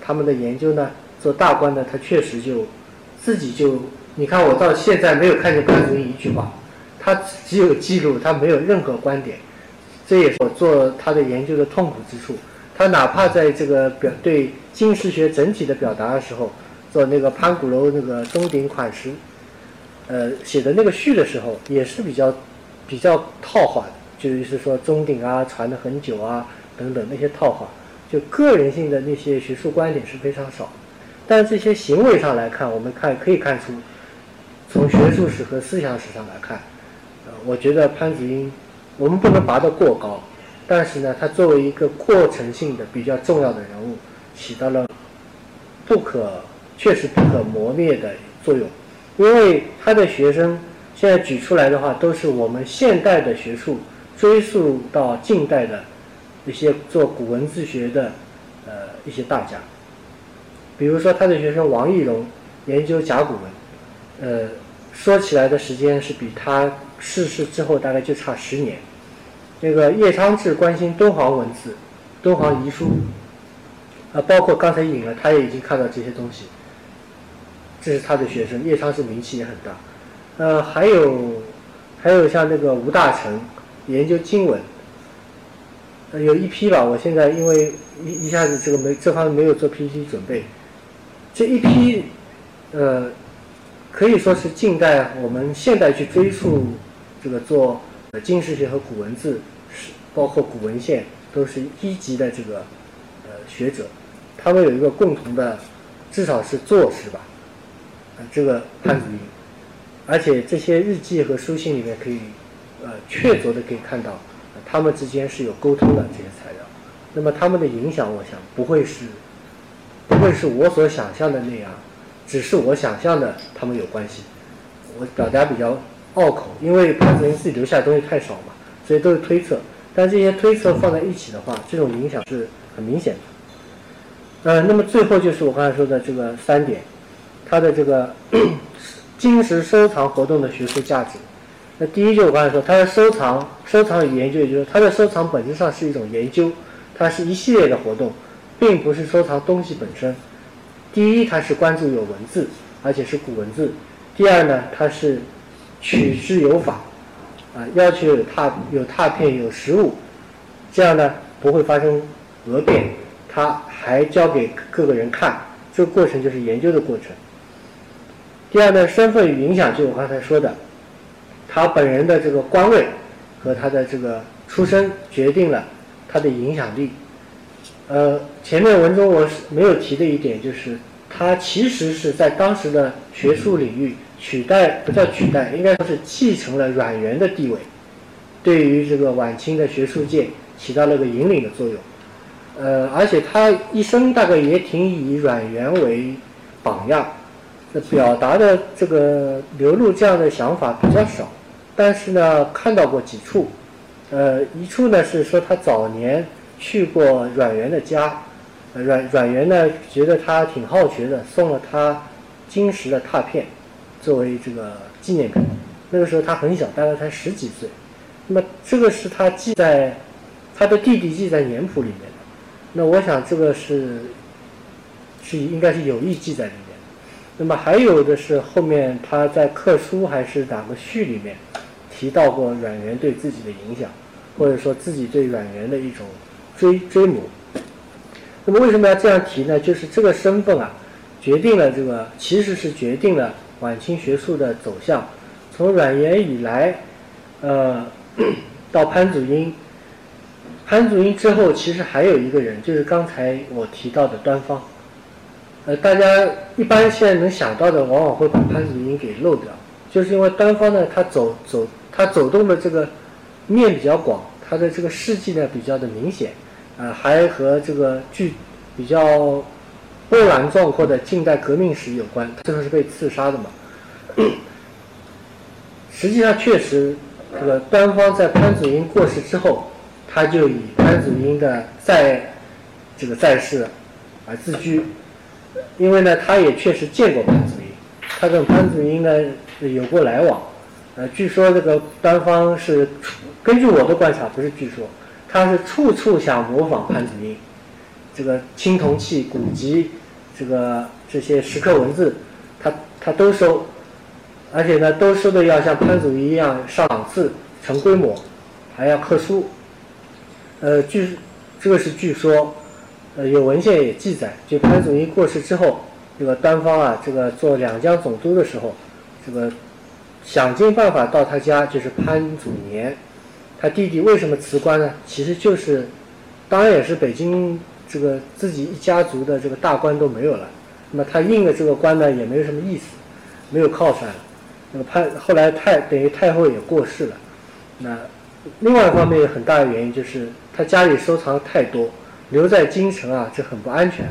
他们的研究呢，做大官的他确实就自己就。你看，我到现在没有看见潘子英一句话，他只有记录，他没有任何观点，这也是我做他的研究的痛苦之处。他哪怕在这个表对金石学整体的表达的时候，做那个潘鼓楼那个钟鼎款石，呃，写的那个序的时候，也是比较比较套话的，就是说钟鼎啊传的很久啊等等那些套话，就个人性的那些学术观点是非常少。但这些行为上来看，我们看可以看出。从学术史和思想史上来看，呃，我觉得潘子英，我们不能拔得过高，但是呢，他作为一个过程性的比较重要的人物，起到了不可确实不可磨灭的作用，因为他的学生现在举出来的话，都是我们现代的学术追溯到近代的一些做古文字学的呃一些大家，比如说他的学生王懿荣研究甲骨文，呃。说起来的时间是比他逝世之后大概就差十年。那个叶昌志关心敦煌文字、敦煌遗书，啊，包括刚才引了，他也已经看到这些东西。这是他的学生，叶昌志名气也很大。呃，还有还有像那个吴大成研究经文，呃，有一批吧。我现在因为一一下子这个没这方面没有做 PPT 准备，这一批呃。可以说是近代，我们现代去追溯这个做呃经世学和古文字，是包括古文献，都是一级的这个呃学者，他们有一个共同的，至少是作识吧，呃这个汉子英，而且这些日记和书信里面可以呃确凿的可以看到，他们之间是有沟通的这些材料，那么他们的影响，我想不会是不会是我所想象的那样。只是我想象的，他们有关系。我表达比较拗口，因为潘子英自己留下的东西太少嘛，所以都是推测。但这些推测放在一起的话，这种影响是很明显的。呃，那么最后就是我刚才说的这个三点，它的这个 金石收藏活动的学术价值。那第一就我刚才说，它的收藏、收藏与研究，也就是它的收藏本质上是一种研究，它是一系列的活动，并不是收藏东西本身。第一，它是关注有文字，而且是古文字；第二呢，它是取之有法，啊，要求有拓有拓片有实物，这样呢不会发生讹变。他还交给各个人看，这个过程就是研究的过程。第二呢，身份与影响，就我刚才说的，他本人的这个官位和他的这个出身决定了他的影响力。呃，前面文中我是没有提的一点，就是他其实是在当时的学术领域取代，不叫取代，应该说是继承了阮元的地位，对于这个晚清的学术界起到了个引领的作用。呃，而且他一生大概也挺以阮元为榜样，表达的这个流露这样的想法比较少，但是呢，看到过几处。呃，一处呢是说他早年。去过阮元的家，阮阮元呢觉得他挺好学的，送了他金石的拓片作为这个纪念品。那个时候他很小，大概才十几岁。那么这个是他记在他的弟弟记在年谱里面的。那我想这个是是应该是有意记在里面。那么还有的是后面他在课书还是哪个序里面提到过阮元对自己的影响，或者说自己对阮元的一种追追母。那么为什么要这样提呢？就是这个身份啊，决定了这个其实是决定了晚清学术的走向。从阮元以来，呃，到潘祖英，潘祖英之后，其实还有一个人，就是刚才我提到的端方。呃，大家一般现在能想到的，往往会把潘祖英给漏掉，就是因为端方呢，他走走，他走动的这个面比较广，他的这个事迹呢比较的明显，啊，还和这个具比较波澜壮阔的近代革命史有关。最后是被刺杀的嘛。实际上，确实，这个端方在潘祖英过世之后，他就以潘祖英的在这个在世而自居。因为呢，他也确实见过潘祖英，他跟潘祖英呢有过来往，呃，据说这个端方是，根据我的观察，不是据说，他是处处想模仿潘祖英，这个青铜器、古籍，这个这些石刻文字，他他都收，而且呢，都收的要像潘祖英一样上档次、成规模，还要刻书，呃，据这个是据说。呃，有文献也记载，就潘祖英过世之后，这个端方啊，这个做两江总督的时候，这个想尽办法到他家，就是潘祖年，他弟弟为什么辞官呢？其实就是，当然也是北京这个自己一家族的这个大官都没有了，那么他应的这个官呢，也没有什么意思，没有靠山了。那么潘后来太等于太后也过世了，那另外一方面很大的原因就是他家里收藏太多。留在京城啊，这很不安全。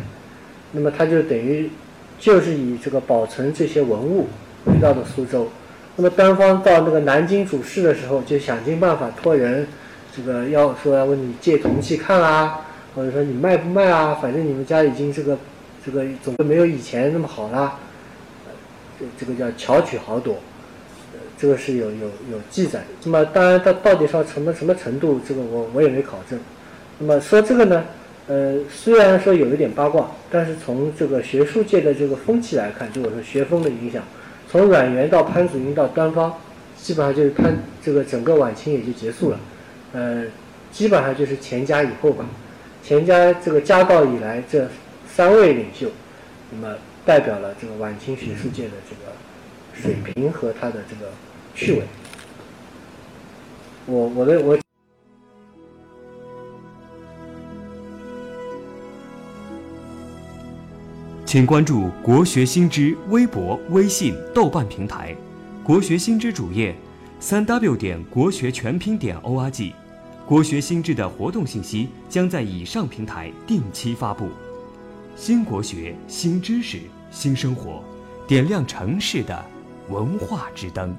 那么他就等于就是以这个保存这些文物回到了苏州。那么单方到那个南京主事的时候，就想尽办法托人，这个要说要问你借铜器看啊，或者说你卖不卖啊？反正你们家已经这个这个总归没有以前那么好了。这这个叫巧取豪夺，这个是有有有记载。那么当然它到底上什么什么程度，这个我我也没考证。那么说这个呢？呃，虽然说有一点八卦，但是从这个学术界的这个风气来看，就我说学风的影响，从阮元到潘祖英到端方，基本上就是潘这个整个晚清也就结束了，呃，基本上就是钱家以后吧，钱家这个家道以来这三位领袖，那么代表了这个晚清学术界的这个水平和他的这个趣味。我我的我。请关注“国学新知”微博、微信、豆瓣平台，“国学新知”主页，三 w 点国学全拼点 org，国学新知的活动信息将在以上平台定期发布。新国学、新知识、新生活，点亮城市的文化之灯。